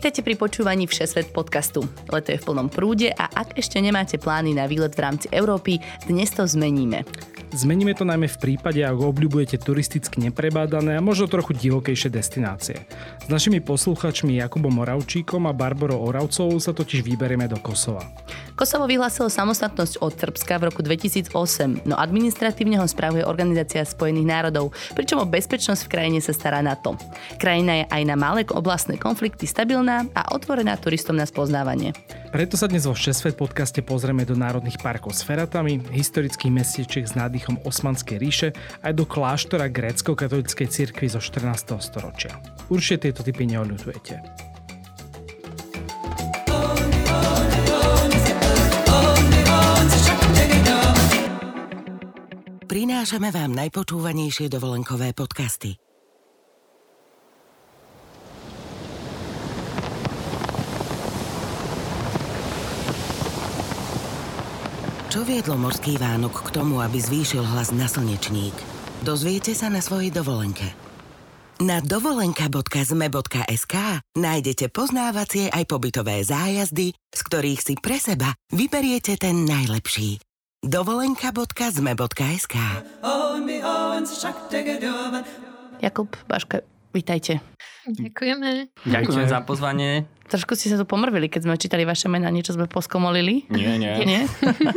Vítajte pri počúvaní Všesvet podcastu. Leto je v plnom prúde a ak ešte nemáte plány na výlet v rámci Európy, dnes to zmeníme. Zmeníme to najmä v prípade, ak obľúbujete turisticky neprebádané a možno trochu divokejšie destinácie. S našimi posluchačmi Jakubom Moravčíkom a Barborou Oravcovou sa totiž vyberieme do Kosova. Kosovo vyhlásilo samostatnosť od Srbska v roku 2008, no administratívne ho spravuje Organizácia spojených národov, pričom o bezpečnosť v krajine sa stará na to. Krajina je aj na malé oblastné konflikty stabilná a otvorená turistom na spoznávanie. Preto sa dnes vo Všesvet podcaste pozrieme do národných parkov s feratami, historických mestiečiek s nádychom Osmanskej ríše aj do kláštora grécko-katolíckej cirkvi zo 14. storočia. Určite tieto typy neodľutujete. Prinášame vám najpočúvanejšie dovolenkové podcasty. Čo viedlo morský Vánok k tomu, aby zvýšil hlas na slnečník? Dozviete sa na svojej dovolenke. Na dovolenka.zme.sk nájdete poznávacie aj pobytové zájazdy, z ktorých si pre seba vyberiete ten najlepší. dovolenka.zme.sk Jakub, Baška, vítajte. Ďakujeme. Ďakujem za pozvanie. Trošku ste sa tu pomrvili, keď sme čítali vaše mená, niečo sme poskomolili. Nie, nie. Nie?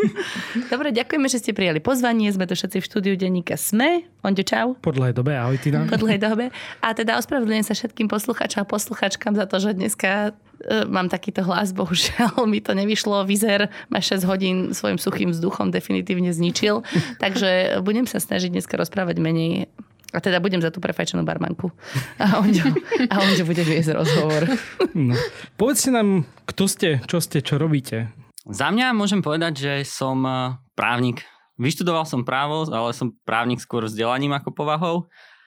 Dobre, ďakujeme, že ste prijali pozvanie. Sme tu všetci v štúdiu denníka SME. Onďo, čau. Po dlhej dobe, ahoj Tina. Po dlhej dobe. A teda ospravedlňujem sa všetkým poslucháčom a posluchačkám za to, že dneska e, mám takýto hlas, bohužiaľ mi to nevyšlo. Vizer ma 6 hodín svojim suchým vzduchom definitívne zničil. Takže budem sa snažiť dneska rozprávať menej a teda budem za tú prefajčenú barmanku. A Onďo, a Onďo bude viesť rozhovor. No. Povedzte nám, kto ste, čo ste, čo robíte. Za mňa môžem povedať, že som eh, právnik. Vyštudoval som právo, ale som právnik skôr vzdelaním ako povahou.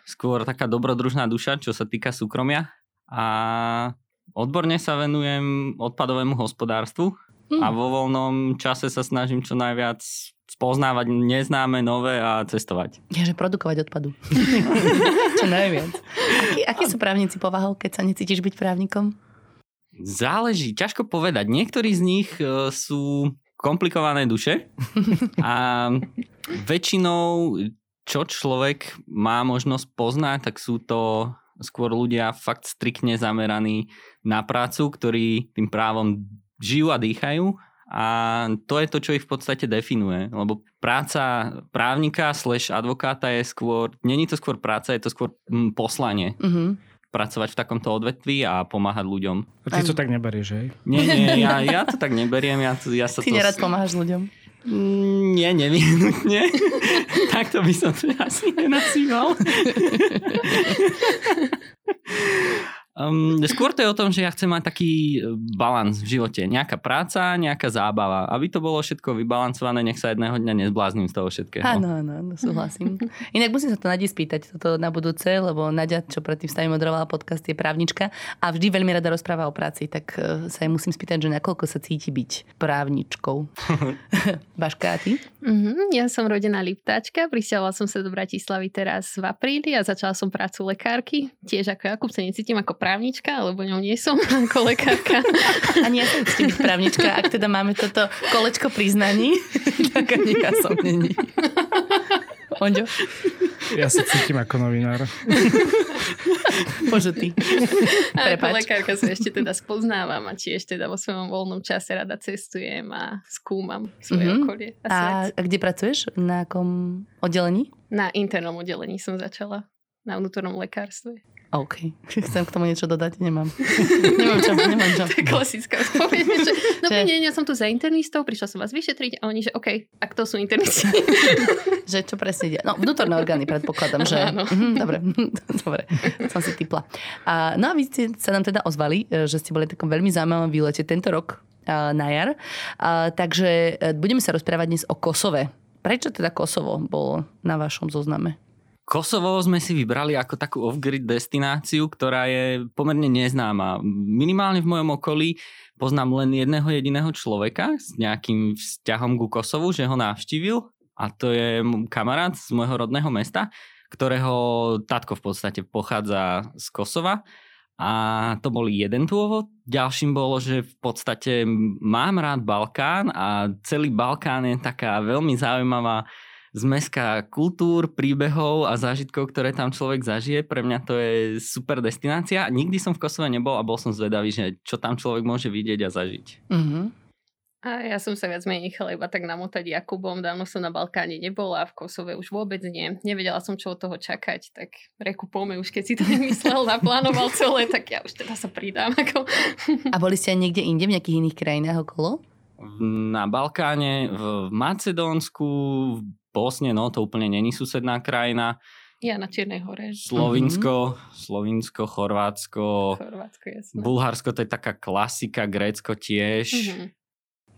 Skôr taká dobrodružná duša, čo sa týka súkromia. A odborne sa venujem odpadovému hospodárstvu. Mm. A vo voľnom čase sa snažím čo najviac spoznávať neznáme, nové a cestovať. Ja, že produkovať odpadu. čo najviac. Akí, akí sú právnici povahou, keď sa necítiš byť právnikom? Záleží, ťažko povedať. Niektorí z nich e, sú komplikované duše a väčšinou, čo človek má možnosť poznať, tak sú to skôr ľudia fakt striktne zameraní na prácu, ktorí tým právom žijú a dýchajú a to je to, čo ich v podstate definuje. Lebo práca právnika slash advokáta je skôr, není to skôr práca, je to skôr mm, poslanie. Mm-hmm. Pracovať v takomto odvetví a pomáhať ľuďom. A ty to tak neberieš, hej? Nie, nie, ja, ja to tak neberiem. Ja, to, ja sa Ty to... nerad pomáhaš ľuďom. Mm, Nie, nevyhnutne. Takto by som to asi nenazýval. Um, skôr to je o tom, že ja chcem mať taký e, balans v živote. Nejaká práca, nejaká zábava. Aby to bolo všetko vybalancované, nech sa jedného dňa nezblázním z toho všetkého. Áno, áno, áno, súhlasím. Inak musím sa to Nadi spýtať, toto na budúce, lebo Nadia, čo predtým s nami moderovala podcast, je právnička a vždy veľmi rada rozpráva o práci, tak e, sa jej musím spýtať, že nakoľko sa cíti byť právničkou. Baška, a ty? Mhm, ja som rodená Liptáčka, prisťahovala som sa do Bratislavy teraz v apríli a začala som prácu lekárky. Tiež ako Jakub sa necítim ako právnička, lebo ňou nie som ako lekárka. Ani ja sa necítim byť právnička, ak teda máme toto kolečko priznaní, tak ani ja som není. Onďo, Ja sa cítim ako novinár. Bože ty. A ako Prepač. lekárka sa ešte teda spoznávam a tiež teda vo svojom voľnom čase rada cestujem a skúmam svoje Mhm. okolie a, A, a kde pracuješ? Na akom oddelení? Na internom oddelení som začala na vnútornom lekárstve. OK. Chcem k tomu niečo dodať? Nemám. Nemám čo, nemám čo. To je klasická odpoveď, že deň, ja som tu za internistov, prišla som vás vyšetriť a oni, že OK, a kto sú internisti? Že čo presne ide? No, vnútorné orgány predpokladám, že... Áno. Mhm, dobre, dobre, som si typla. A, no a vy ste sa nám teda ozvali, e, že ste boli v takom veľmi zaujímavom výlete tento rok a, na jar. A, takže e, budeme sa rozprávať dnes o Kosove. Prečo teda Kosovo bolo na vašom zozname? Kosovo sme si vybrali ako takú off-grid destináciu, ktorá je pomerne neznáma. Minimálne v mojom okolí poznám len jedného jediného človeka s nejakým vzťahom ku Kosovu, že ho navštívil a to je kamarát z môjho rodného mesta, ktorého tatko v podstate pochádza z Kosova. A to bol jeden dôvod. Ďalším bolo, že v podstate mám rád Balkán a celý Balkán je taká veľmi zaujímavá zmeska kultúr, príbehov a zážitkov, ktoré tam človek zažije. Pre mňa to je super destinácia. Nikdy som v Kosove nebol a bol som zvedavý, že čo tam človek môže vidieť a zažiť. Mm-hmm. A ja som sa viac menej nechala iba tak namotať Jakubom. Dávno som na Balkáne nebola, v Kosove už vôbec nie. Nevedela som, čo od toho čakať, tak reku už keď si to nemyslel, naplánoval celé, tak ja už teda sa pridám. Ako... A boli ste aj niekde inde, v nejakých iných krajinách okolo? Na Balkáne, v Macedónsku, v Bosne, no to úplne není susedná krajina. Ja na Čiernej hore. Slovinsko, mm-hmm. Slovinsko, Chorvátsko, Chorvátsko jasné. Bulharsko to je taká klasika, Grécko tiež. Mm-hmm.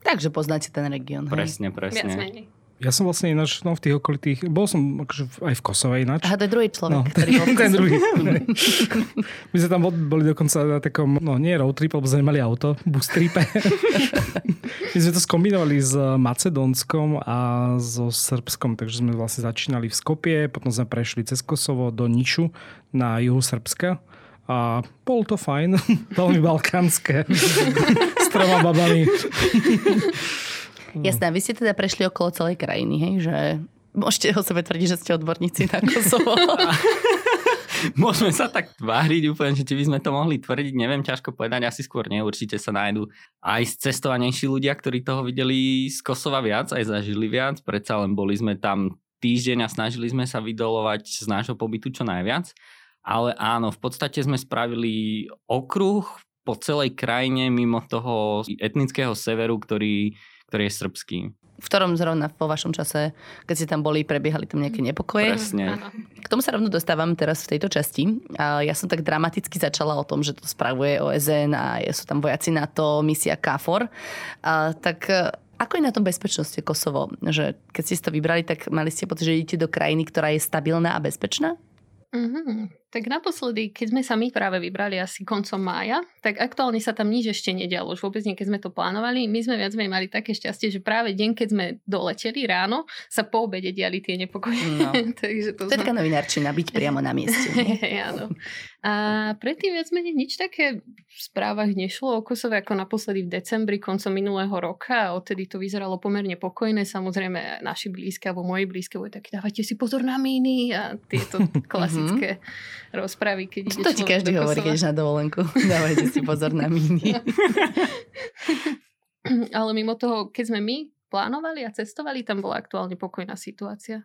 Takže poznáte ten región. Presne, presne. Viac menej. Ja som vlastne ináč no, v tých okolitých, bol som akože aj v Kosove ináč. Aha, to je druhý človek, no, ktorý bol ten druhý. My sme tam boli dokonca na takom, no nie road trip, lebo sme mali auto, bus tripe. My sme to skombinovali s Macedónskom a so Srbskom, takže sme vlastne začínali v Skopie, potom sme prešli cez Kosovo do Nišu na juhu Srbska a bol to fajn, veľmi balkánske, s troma babami. Jasné, vy ste teda prešli okolo celej krajiny, hej, že môžete o sebe tvrdiť, že ste odborníci na Kosovo. Môžeme sa tak tváriť úplne, že či by sme to mohli tvrdiť, neviem, ťažko povedať, asi skôr nie, určite sa nájdú aj cestovanejší ľudia, ktorí toho videli z Kosova viac, aj zažili viac, predsa len boli sme tam týždeň a snažili sme sa vydolovať z nášho pobytu čo najviac. Ale áno, v podstate sme spravili okruh po celej krajine mimo toho etnického severu, ktorý, ktorý je srbský. V ktorom zrovna po vašom čase, keď ste tam boli, prebiehali tam nejaké nepokoje. Presne. K tomu sa rovno dostávam teraz v tejto časti. Ja som tak dramaticky začala o tom, že to spravuje OSN a sú tam vojaci NATO, misia KFOR. A, tak e, ako je na tom bezpečnosti Kosovo? Že keď ste to vybrali, tak mali ste pocit, že idete do krajiny, ktorá je stabilná a bezpečná? Mm-hmm. Tak naposledy, keď sme sa my práve vybrali asi koncom mája, tak aktuálne sa tam nič ešte nedialo. Už vôbec nie, keď sme to plánovali. My sme viac menej mali také šťastie, že práve deň, keď sme doleteli ráno, sa po obede diali tie nepokoje. No. Takže to, to je taká novinárčina, byť priamo na mieste. Áno. A predtým viac menej nič také v správach nešlo o Kosove ako naposledy v decembri, koncom minulého roka. A odtedy to vyzeralo pomerne pokojné. Samozrejme, naši blízke alebo moji blízke boli takí, dávajte si pozor na míny a tieto klasické rozpravy, keď ide To ti každý hovorí, keď na dovolenku. Dávajte si pozor na míny. Ale mimo toho, keď sme my plánovali a cestovali, tam bola aktuálne pokojná situácia.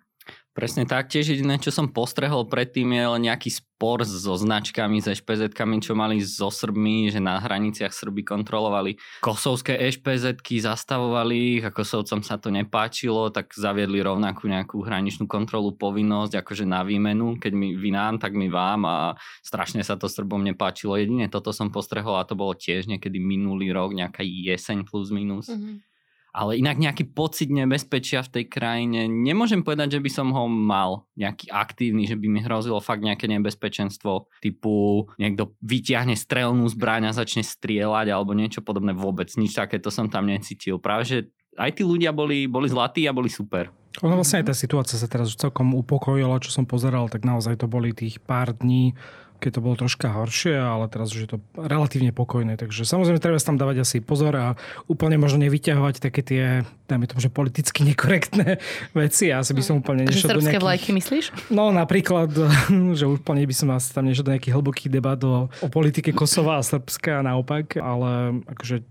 Presne tak. Tiež jediné, čo som postrehol predtým je len nejaký spor so značkami, s ešpezetkami, čo mali so Srbmi, že na hraniciach Srby kontrolovali kosovské ešpezetky, zastavovali ich a Kosovcom sa to nepáčilo, tak zaviedli rovnakú nejakú hraničnú kontrolu, povinnosť, akože na výmenu, keď my vy nám, tak my vám a strašne sa to Srbom nepáčilo. Jedine toto som postrehol a to bolo tiež niekedy minulý rok, nejaká jeseň plus minus. Mm-hmm ale inak nejaký pocit nebezpečia v tej krajine, nemôžem povedať, že by som ho mal nejaký aktívny, že by mi hrozilo fakt nejaké nebezpečenstvo, typu niekto vyťahne strelnú zbraň a začne strieľať alebo niečo podobné vôbec. Nič takéto som tam necítil. Práve, že aj tí ľudia boli, boli zlatí a boli super. Ono vlastne aj tá situácia sa teraz celkom upokojila, čo som pozeral, tak naozaj to boli tých pár dní, keď to bolo troška horšie, ale teraz už je to relatívne pokojné. Takže samozrejme treba tam dávať asi pozor a úplne možno nevyťahovať také tie, dajme tomu, že politicky nekorektné veci. Ja asi by som úplne nešiel do nejakých... vlajky myslíš? No napríklad, že úplne by som asi tam nešiel do nejakých hlbokých debat o, o politike Kosova a Srbska a naopak, ale akože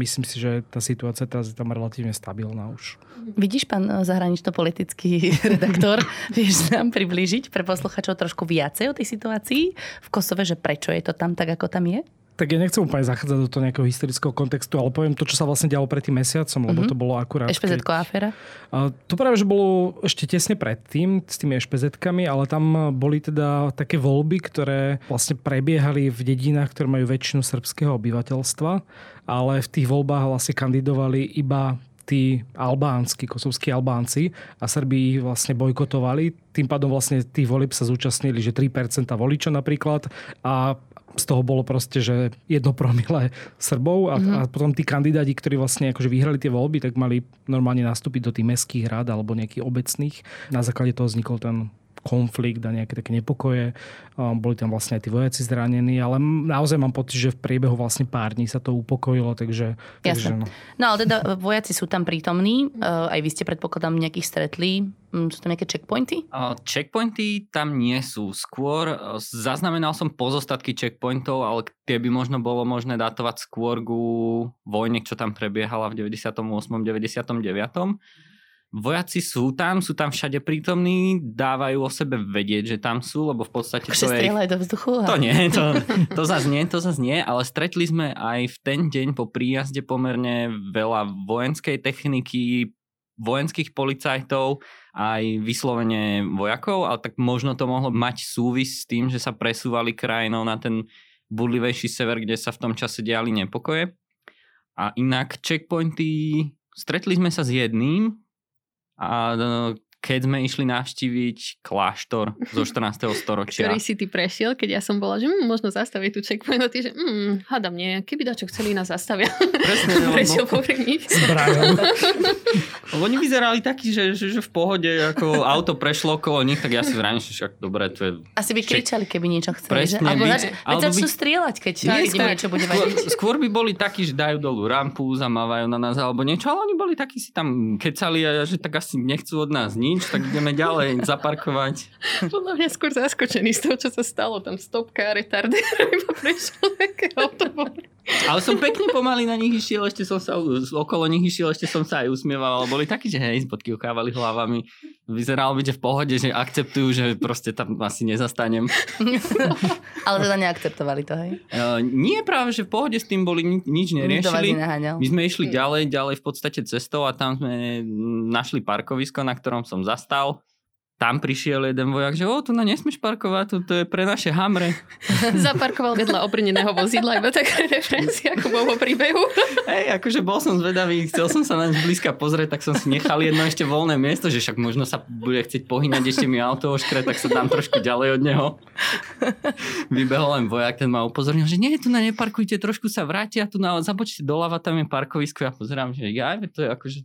myslím si, že tá situácia teraz je tam relatívne stabilná už. Vidíš, pán zahranično-politický redaktor, vieš nám priblížiť pre posluchačov trošku viacej o tej situácii v Kosove, že prečo je to tam tak, ako tam je? tak ja nechcem úplne zachádzať do toho nejakého historického kontextu, ale poviem to, čo sa vlastne dialo pred tým mesiacom, lebo mm-hmm. to bolo akurát... ešpz aféra? To práve, že bolo ešte tesne predtým s tými ešpz ale tam boli teda také voľby, ktoré vlastne prebiehali v dedinách, ktoré majú väčšinu srbského obyvateľstva, ale v tých voľbách vlastne kandidovali iba tí albánsky, kosovskí Albánci a Srbi ich vlastne bojkotovali. Tým pádom vlastne tých volieb sa zúčastnili, že 3% voliča napríklad a z toho bolo proste, že jedno promile Srbov a, mm-hmm. a potom tí kandidáti, ktorí vlastne akože vyhrali tie voľby, tak mali normálne nastúpiť do tých mestských rád alebo nejakých obecných. Na základe toho vznikol ten konflikt a nejaké také nepokoje. Boli tam vlastne aj tí vojaci zranení, ale naozaj mám pocit, že v priebehu vlastne pár dní sa to upokojilo, takže... takže no. no ale teda vojaci sú tam prítomní, aj vy ste predpokladám nejakých stretli, mm, sú tam nejaké checkpointy? Checkpointy tam nie sú. Skôr zaznamenal som pozostatky checkpointov, ale tie by možno bolo možné datovať skôr ku vojne, čo tam prebiehala v 98. 99 vojaci sú tam, sú tam všade prítomní, dávajú o sebe vedieť, že tam sú, lebo v podstate to je... do vzduchu? To nie, to, to zase nie, to zase nie, ale stretli sme aj v ten deň po príjazde pomerne veľa vojenskej techniky, vojenských policajtov, aj vyslovene vojakov, ale tak možno to mohlo mať súvis s tým, že sa presúvali krajinou na ten budlivejší sever, kde sa v tom čase diali nepokoje. A inak checkpointy, stretli sme sa s jedným, a no, keď sme išli navštíviť kláštor zo 14. storočia. Ktorý si ty prešiel, keď ja som bola, že hm, možno zastaviť tu checkpoint, a ty, že hm, hádam nie, keby dačo chceli nás zastavia. Presne, prešiel popri nich. Oni vyzerali takí, že, že, že, v pohode, ako auto prešlo okolo nich, tak ja si vrajím, že však dobre, to je... Asi by kričali, keby niečo chceli, Presne, že? Alebo, by, zač- alebo začnú by... strieľať, keď, nie, niečo bude vadiť. Skôr by boli takí, že dajú dolu rampu, zamávajú na nás alebo niečo, ale oni boli takí si tam kecali a že tak asi nechcú od nás nič, tak ideme ďalej zaparkovať. Podľa mňa skôr zaskočený z toho, čo sa stalo. Tam stopka, retardér, iba prešlo také Ale som pekne pomaly na nich išiel, ešte som sa okolo nich išiel, ešte som sa aj usmieval, ale boli takí, že hej, ukávali hlavami. Vyzeralo byť, v pohode, že akceptujú, že proste tam asi nezastanem. ale teda neakceptovali to, hej? Uh, nie práve, že v pohode s tým boli, nič neriešili. My sme išli ďalej, ďalej v podstate cestou a tam sme našli parkovisko, na ktorom som zastal tam prišiel jeden vojak, že o, tu na nesmieš parkovať, tu, to je pre naše hamre. Zaparkoval vedľa obrneného vozidla, iba taká referencia ako vo príbehu. Hej, akože bol som zvedavý, chcel som sa na blízka pozrieť, tak som si nechal jedno ešte voľné miesto, že však možno sa bude chcieť pohynať ešte mi auto oškre, tak sa dám trošku ďalej od neho. Vybehol len vojak, ten ma upozornil, že nie, tu na neparkujte, trošku sa vrátia, tu na, zabočte doľava, tam je parkovisko. Ja pozerám, že ja, to je akože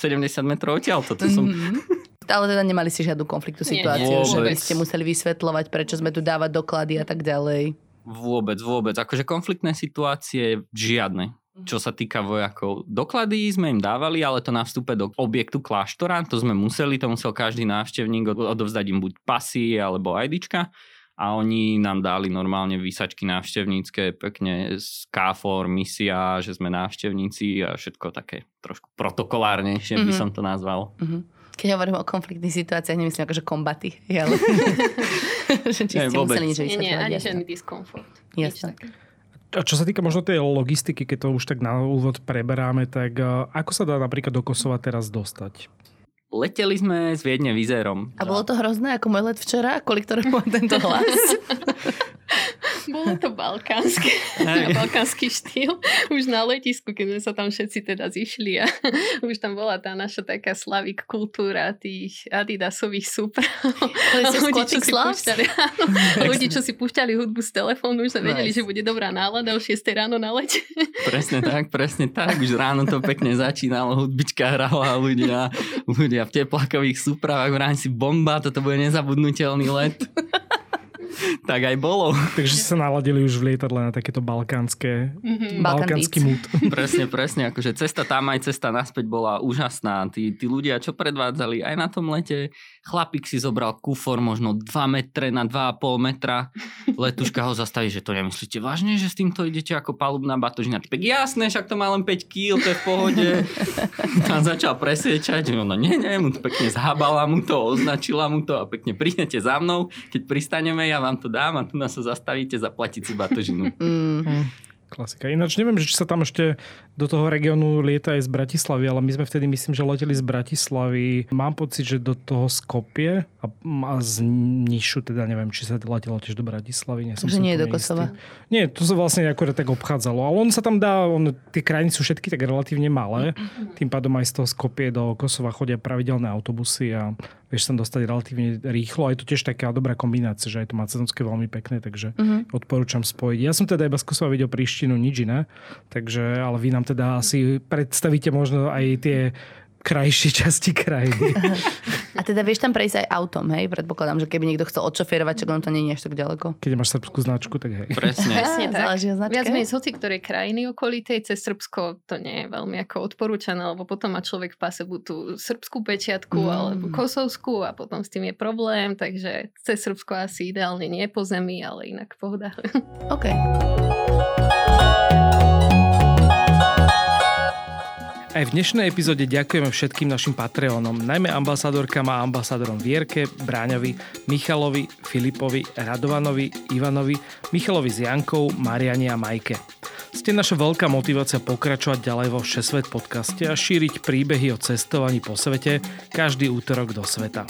70 metrov odtiaľ, toto som... Mm-hmm. Ale teda nemali si žiadnu konfliktu situáciu, že by ste museli vysvetľovať, prečo sme tu dávať doklady a tak ďalej. Vôbec, vôbec. Akože konfliktné situácie žiadne čo sa týka vojakov. Doklady sme im dávali, ale to na vstupe do objektu kláštora, to sme museli, to musel každý návštevník odovzdať im buď pasy alebo IDčka a oni nám dali normálne výsačky návštevnícke, pekne z KFOR, misia, že sme návštevníci a všetko také trošku protokolárnejšie mm-hmm. by mhm. som to nazval. Mm-hmm. Keď hovorím o konfliktných situáciách, nemyslím akože kombaty, ale že či ste vôbec. museli niečo vysvetľovať. Nie, nie, ani žiadny diskomfort. Jasne. A čo sa týka možno tej logistiky, keď to už tak na úvod preberáme, tak ako sa dá napríklad do Kosova teraz dostať? Leteli sme s Viedne vizérom. A bolo to hrozné ako môj let včera, kvôli ktorému tento hlas? Bolo to balkánsky, balkánsky štýl. Už na letisku, keď sme sa tam všetci teda zišli a už tam bola tá naša taká slavik kultúra tých adidasových súprav. ľudí, čo si púšťali, ľudí, čo si púšťali hudbu z telefónu, už sa vedeli, nice. že bude dobrá nálada o 6 ráno na lete. Presne tak, presne tak. Už ráno to pekne začínalo, hudbička hrala a ľudia, ľudia v teplákových súpravách v rámci bomba, toto bude nezabudnutelný let. Tak aj bolo. Takže sa naladili už v lietadle na takéto balkánske, mm-hmm. balkánsky múd. presne, presne. Akože cesta tam aj cesta naspäť bola úžasná. Tí, tí ľudia, čo predvádzali aj na tom lete, chlapík si zobral kufor možno 2 metre na 2,5 metra. Letuška ho zastaví, že to nemyslíte vážne, že s týmto idete ako palubná batožina. Tak jasné, však to má len 5 kg, to je v pohode. Tam začal presviečať, že no nie, nie, mu to pekne zhábala mu to, označila mu to a pekne prídete za mnou, keď pristaneme, ja vám to dám a tu nás sa zastavíte zaplatiť si batožinu. Mm. Klasika. Ináč neviem, že či sa tam ešte do toho regiónu lieta aj z Bratislavy, ale my sme vtedy myslím, že leteli z Bratislavy. Mám pocit, že do toho Skopie a, a z Nišu, teda neviem, či sa letelo tiež do Bratislavy. Nie som že nie je do Kosova. istý. Nie, to sa vlastne akorát tak obchádzalo. Ale on sa tam dá, on, tie krajiny sú všetky tak relatívne malé. Tým pádom aj z toho Skopie do Kosova chodia pravidelné autobusy a vieš sa dostať relatívne rýchlo. A je to tiež taká dobrá kombinácia, že aj to macedonské veľmi pekné, takže Mhm. odporúčam spojiť. Ja som teda iba z Kosova videl Prištinu, nič iné, takže, ale vy nám teda asi predstavíte možno aj tie krajšie časti krajiny. A teda vieš tam prejsť aj autom, hej? Predpokladám, že keby niekto chcel odšoférovať, čo ono to nie je až tak ďaleko. Keď máš srbskú značku, tak hej. Presne. Presne tak. záleží na značke. Viac menej z hoci ktorej krajiny okolitej, cez Srbsko to nie je veľmi ako odporúčané, lebo potom má človek v pase buď tú srbskú pečiatku Mm. alebo kosovskú a potom s tým je problém, takže cez Srbsko asi ideálne nie po zemi, ale inak pohoda. OK. Aj v dnešnej epizóde ďakujeme všetkým našim Patreonom, najmä ambasádorkám a ambasádorom Vierke, Bráňovi, Michalovi, Filipovi, Radovanovi, Ivanovi, Michalovi s Jankou, Mariani a Majke. Ste naša veľká motivácia pokračovať ďalej vo Všesvet podcaste a šíriť príbehy o cestovaní po svete každý útorok do sveta.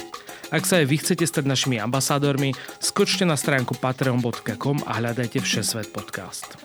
Ak sa aj vy chcete stať našimi ambasádormi, skočte na stránku patreon.com a hľadajte Všesvet podcast.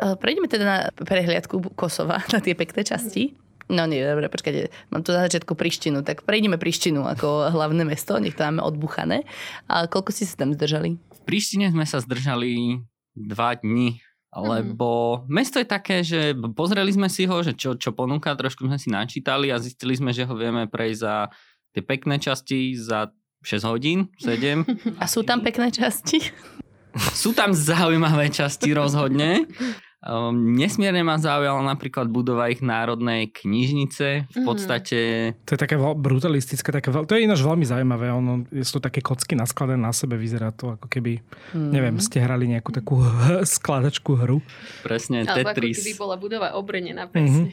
Prejdeme teda na prehliadku Kosova, na tie pekné časti. No nie, dobre, počkajte, mám tu na začiatku Prištinu, tak prejdeme Prištinu ako hlavné mesto, nech to máme odbuchané. A koľko ste sa tam zdržali? V Príštine sme sa zdržali dva dni, lebo mesto je také, že pozreli sme si ho, že čo, čo ponúka, trošku sme si načítali a zistili sme, že ho vieme prejsť za tie pekné časti za 6 hodín, 7. A sú tam pekné časti? Sú tam zaujímavé časti rozhodne. Um, nesmierne ma zaujala napríklad budova ich národnej knižnice. V Mhm. podstate To je také veľ- brutalistické, také veľ- to je ináč veľmi zaujímavé. Ono, sú to také kocky naskladané na sebe, vyzerá to ako keby, Hmm. neviem, ste hrali nejakú takú h- skladačku hru. presne Alebo ako Tetris. keby bola budova obrenená presne.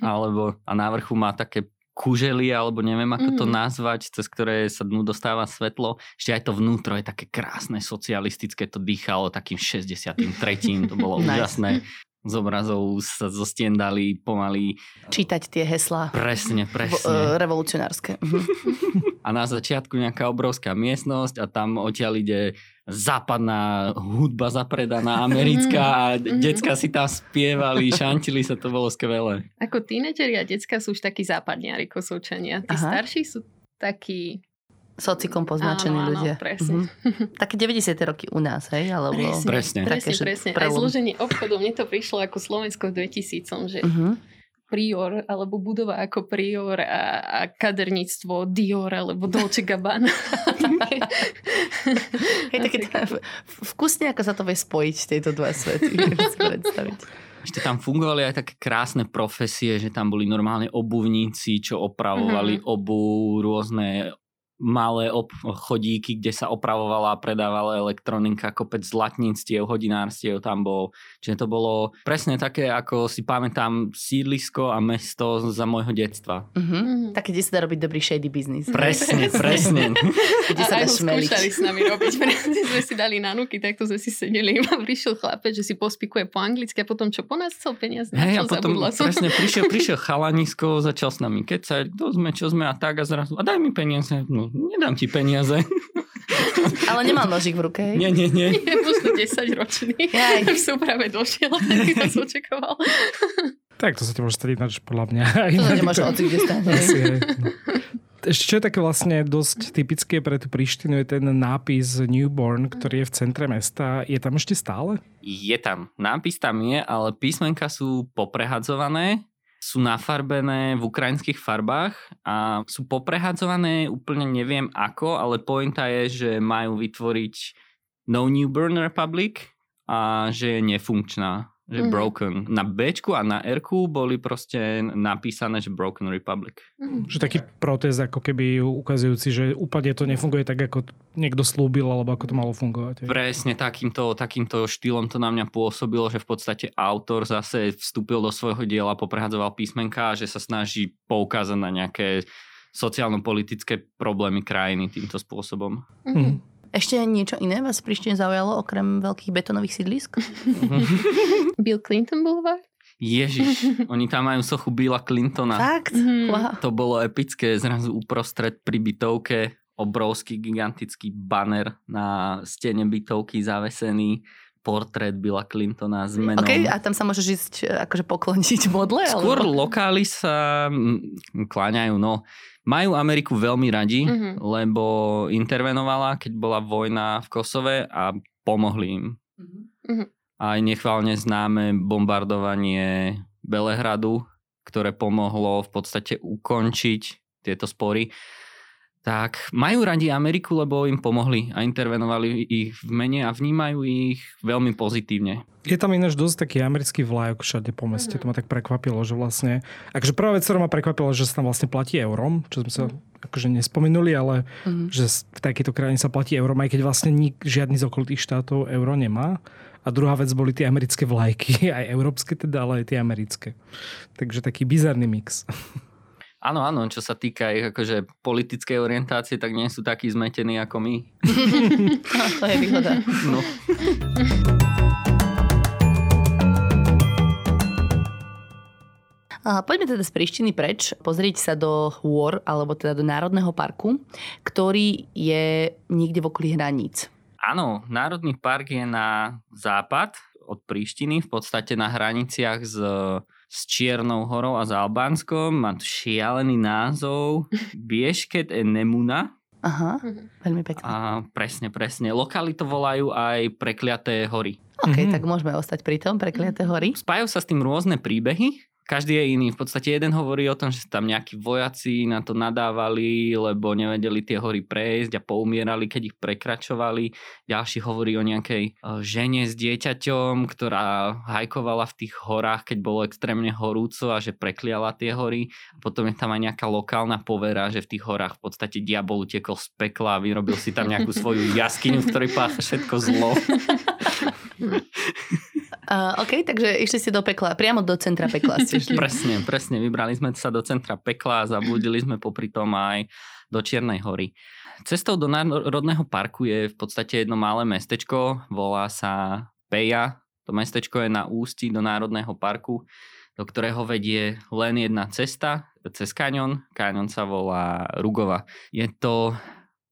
alebo a na vrchu má také kužely, alebo neviem ako to Mhm. nazvať, cez ktoré sa dnu dostáva svetlo. Ešte aj to vnútro je také krásne, socialistické, to dýchalo takým 63. to bolo Nice. úžasné. Z obrazov sa zo stien dali pomaly Čítať tie heslá presne, e, presne. revolucionárske. Mhm. A na začiatku nejaká obrovská miestnosť a tam odtiaľ ide západná hudba zapredaná, americká a Mhm. decka si tam spievali, šantili sa, to bolo skvelé. Ako tínedžeri a decka sú už takí západniari kosovčania. Tí Aha. starší sú takí... Socikom poznačení Áno, áno, ľudia. presne. Mhm. Také 90. roky u nás, hej? Alebo... Presne, Presne. presne, presne. Aj zloženie obchodu, mne to prišlo ako Slovensko v 2000, že Mhm. prior, alebo budova ako prior a, a kaderníctvo Dior, alebo Dolce Gabbana. Hej, také tá, vkusne, ako sa to vie spojiť, tieto dva svety. Predstaviť. Ešte tam fungovali aj také krásne profesie, že tam boli normálne obuvníci, čo opravovali mm-hmm. obu, rôzne malé chodíky, kde sa opravovala a predávala elektronika, kopec zlatníctiev, hodinárstiev tam bol. Čiže to bolo presne také, ako si pamätám, sídlisko a mesto za môjho detstva. Mhm. Také, kde sa dá robiť dobrý shady business. Presne, presne. Kde sa a dá aj ho šmeliť. skúšali s nami robiť. Sme si dali na nuky, takto sme si sedeli. A prišiel chlapec, že si pospikuje po anglicky a potom čo po nás chcel peniaze. Hej, a potom presne prišiel, prišiel chalanisko, začal s nami kecať, kto sme, čo sme a tak a zrazu, a daj mi peniaze. No, nedám ti peniaze. Ale nemal nožík v ruke, hej? nie, nie, nie. Je možno 10 ročný. Jaj. Som práve došiel, tak to som očakoval. Tak to sa ti môže stať ináč podľa mňa. To sa kde stať? Asi, hej, no. Ešte čo je také vlastne dosť typické pre tú Prištinu je ten nápis Newborn, ktorý je v centre mesta. Je tam ešte stále? Je tam. Nápis tam je, ale písmenka sú poprehadzované, sú nafarbené v ukrajinských farbách a sú poprehadzované úplne neviem ako, ale pointa je, že majú vytvoriť No New Burn Republic a že je nefunkčná, že Mhm. broken. Na B a na R boli proste napísané, že Broken Republic. Že taký protest ako keby ukazujúci, že úplne to nefunguje tak, ako niekto slúbil, alebo ako to malo fungovať. hej. Presne takýmto, takýmto štýlom to na mňa pôsobilo, že v podstate autor zase vstúpil do svojho diela, poprehadzoval písmenka a že sa snaží poukázať na nejaké sociálno-politické problémy krajiny týmto spôsobom. Mhm. Ešte niečo iné vás v Prištine zaujalo, okrem veľkých betonových sídlisk? Bill Clinton Boulevard? Ježiš, oni tam majú sochu Billa Clintona. Fakt? Mhm. Wow. To bolo epické, zrazu uprostred pri bytovke obrovský gigantický banner na stene bytovky zavesený portrét Billa Clintona s menom. OK, a tam sa môžeš ísť akože pokloniť modle? Skôr alebo... lokáli sa kláňajú, no. Majú Ameriku veľmi radi, Mhm. lebo intervenovala, keď bola vojna v Kosove a pomohli im. Mhm. Aj nechválne známe bombardovanie Belehradu, ktoré pomohlo v podstate ukončiť tieto spory. Tak majú radi Ameriku, lebo im pomohli a intervenovali ich v mene a vnímajú ich veľmi pozitívne. Je tam ináč dosť taký americký vlajok všade po meste, to ma tak prekvapilo, že vlastne... Akože prvá vec, ktorá ma prekvapila, že sa tam vlastne platí eurom, čo sme sa akože nespomenuli, ale Mhm. že v takejto krajine sa platí eurom, aj keď vlastne nik, žiadny z okolitých štátov euro nemá. A druhá vec boli tie americké vlajky, aj európske teda, ale aj tie americké. Takže taký bizarný mix. Áno, áno, čo sa týka ich akože politickej orientácie, tak nie sú takí zmetení ako my. No, to je výhoda. No. Poďme teda z Prištiny preč, pozrieť sa do hôr, alebo teda do Národného parku, ktorý je niekde v okolí hraníc. Áno, Národný park je na západ od Príštiny, v podstate na hraniciach s, s Čiernou horou a s Albánskom. Má tu šialený názov Biešket e Nemuna. Aha, Mhm. veľmi pekné. A presne, presne. Lokály to volajú aj Prekliaté hory. OK, Mhm. tak môžeme ostať pri tom, prekliaté hory. Spájajú sa s tým rôzne príbehy. Každý je iný. V podstate jeden hovorí o tom, že tam nejakí vojaci na to nadávali, lebo nevedeli tie hory prejsť a poumierali, keď ich prekračovali. Ďalší hovorí o nejakej e, žene s dieťaťom, ktorá hajkovala v tých horách, keď bolo extrémne horúco a že prekliala tie hory. Potom je tam aj nejaká lokálna povera, že v tých horách v podstate diabol utekol z pekla a vyrobil si tam nejakú svoju jaskyňu, v ktorej pácha všetko zlo. Uh, OK, takže išli ste do pekla, priamo do centra pekla ste šli. Presne, presne. Vybrali sme sa do centra pekla a zabudili sme popri tom aj do Čiernej hory. Cestou do Národného parku je v podstate jedno malé mestečko, volá sa Peja. To mestečko je na ústi do Národného parku, do ktorého vedie len jedna cesta, cez kaňon. Kaňon sa volá Rugova. Je to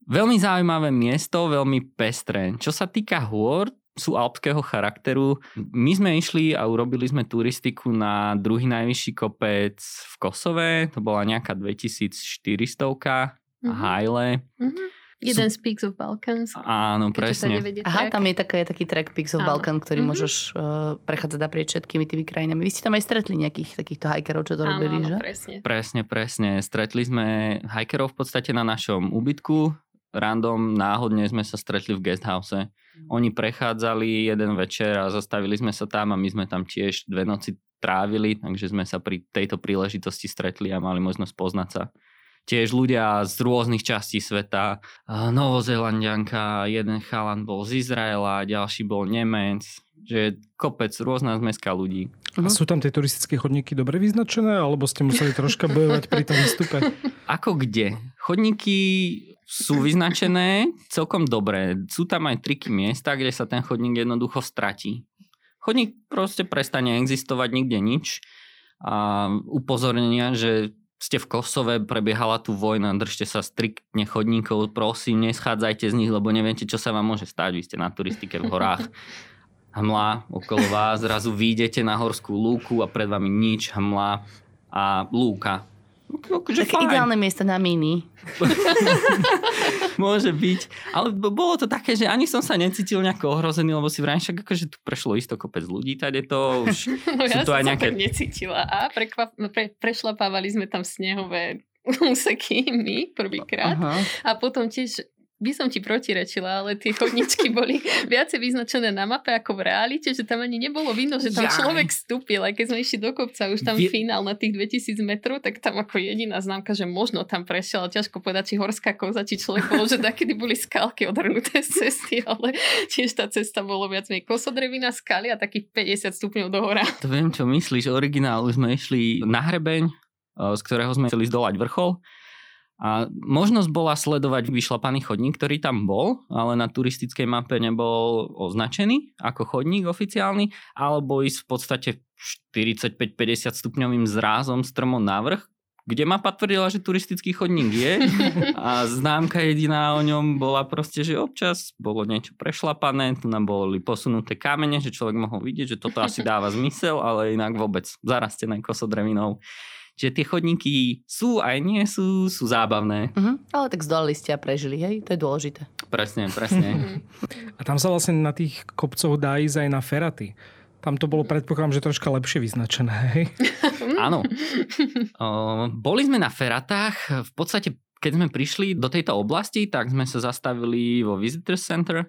veľmi zaujímavé miesto, veľmi pestré. Čo sa týka hôr, sú alpského charakteru. My sme išli a urobili sme turistiku na druhý najvyšší kopec v Kosove, to bola nejaká 2400 Mhm. Hajle. Mhm. Jeden z Peaks of Balkans. Áno, presne. nevedie Aha, tam je také, taký track Pix of Áno. Balkan, ktorý Mhm. môžeš uh, prechádzať naprieč všetkými tými krajinami. Vy ste tam aj stretli nejakých takýchto hajkerov, čo to Áno, robili, že? presne. Presne, presne. Stretli sme hajkerov v podstate na našom ubytku. Random, náhodne sme sa stretli v guesthouse. Oni prechádzali jeden večer a zastavili sme sa tam a my sme tam tiež dve noci trávili, takže sme sa pri tejto príležitosti stretli a mali možnosť poznať sa. Tiež ľudia z rôznych častí sveta. Novozelandianka, jeden chalan bol z Izraela, ďalší bol Nemec. Že kopec, rôzna zmeska ľudí. A sú tam tie turistické chodníky dobre vyznačené, alebo ste museli troška bojovať pri tom výstupe? Ako kde? Chodníky sú vyznačené celkom dobre. Sú tam aj triky miesta, kde sa ten chodník jednoducho stratí. Chodník proste prestane existovať nikde nič. A upozornenia, že ste v Kosove, prebiehala tu vojna, držte sa striktne chodníkov, prosím, neschádzajte z nich, lebo neviete, čo sa vám môže stať. Vy ste na turistike v horách. Hmla okolo vás, zrazu výjdete na horskú lúku a pred vami nič, hmla a lúka. Akože Také fajn. ideálne miesto na mini. Môže byť. Ale bolo to také, že ani som sa necítil nejako ohrozený, lebo si vrajím však akože tu prešlo isto kopec ľudí, tady to už No sú ja to aj nejaké... tak necítila. A prekvap, pre, prešlapávali sme tam snehové úseky my prvýkrát. A potom tiež by som ti protirečila, ale tie chodničky boli viacej vyznačené na mape ako v realite, že tam ani nebolo vidno, že tam Jaj. človek vstúpil. Aj keď sme išli do kopca, už tam Vie- finál na tých 2000 metrov, tak tam ako jediná známka, že možno tam prešiel. Ťažko povedať, či horská koza, či človek bol, že takedy boli skalky odhrnuté z cesty, ale tiež tá cesta bolo viac menej kosodrevina, skaly a takých 50 stupňov do hora. To viem, čo myslíš. Originálu sme išli na hrebeň, eh, z ktorého sme chceli zdolať vrchol. A možnosť bola sledovať vyšlapaný chodník, ktorý tam bol, ale na turistickej mape nebol označený ako chodník oficiálny, alebo ísť v podstate 45-50 stupňovým zrázom strmo navrh, kde mapa tvrdila, že turistický chodník je a známka jediná o ňom bola proste, že občas bolo niečo prešlapané, tu nám boli posunuté kamene, že človek mohol vidieť, že toto asi dáva zmysel, ale inak vôbec zarastené kosodrevinou. Čiže tie chodníky sú aj nie sú, sú zábavné. Uh-huh. Ale tak zdolali ste a prežili, hej? To je dôležité. Presne, presne. a tam sa vlastne na tých kopcoch dá ísť aj na feraty. Tam to bolo, predpokladám, že troška lepšie vyznačené, hej? Áno. O, boli sme na feratách. V podstate, keď sme prišli do tejto oblasti, tak sme sa zastavili vo Visitor Center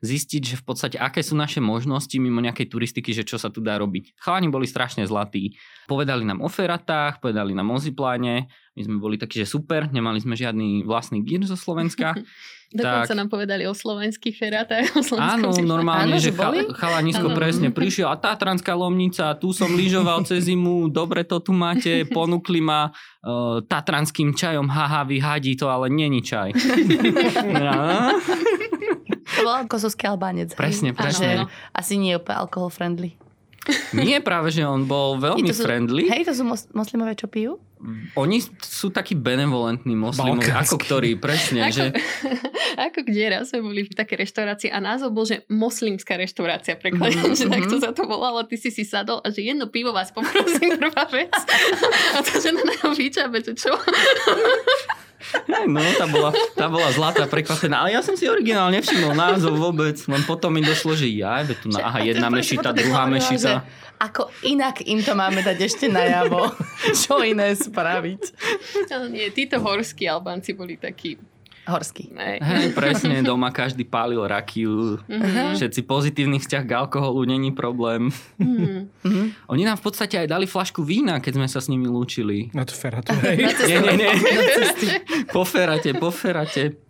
zistiť, že v podstate aké sú naše možnosti mimo nejakej turistiky, že čo sa tu dá robiť. Chalani boli strašne zlatí. Povedali nám o feratách, povedali nám o zipláne, my sme boli takí, že super, nemali sme žiadny vlastný gír zo Slovenska. Dokonca tak, nám povedali o slovenských feratách. O áno, normálne, áno, že, že chalanisko áno. presne prišiel a Tatranská lomnica, tu som lyžoval cez zimu, dobre to tu máte, ponúkli ma uh, tatranským čajom, haha, vyhadí to, ale není čaj. To bol kosovský albánec. Presne, presne. Áno, asi nie je úplne alkohol friendly. Nie, práve, že on bol veľmi sú, friendly. Hej, to sú mos- moslimové, čo pijú? Oni sú takí benevolentní moslimovia, ako ktorí, presne. ako, že... ako kde raz sme boli v takej reštaurácii a názov bol, že moslimská reštaurácia, prekladám, mm-hmm. že takto sa to volalo, ty si si sadol a že jedno pivo vás poprosím, prvá vec. A to, že na neho vyčabe, čo? No, tá bola, tá bola zlatá, prekvapená. Ale ja som si originál nevšimol názov vôbec. Len potom mi došlo, že ja, tu na, aha, jedna mešita, druhá mešita. Ako inak im to máme dať ešte najavo. Čo iné spraviť? Ale nie, títo horskí Albánci boli takí Horský. Hej, presne, doma každý pálil rakiu, uh-huh. všetci pozitívny vzťah k alkoholu, není problém. Uh-huh. Oni nám v podstate aj dali flašku vína, keď sme sa s nimi lúčili. Na to feratu, nie, nie, nie. po ferate, po ferate.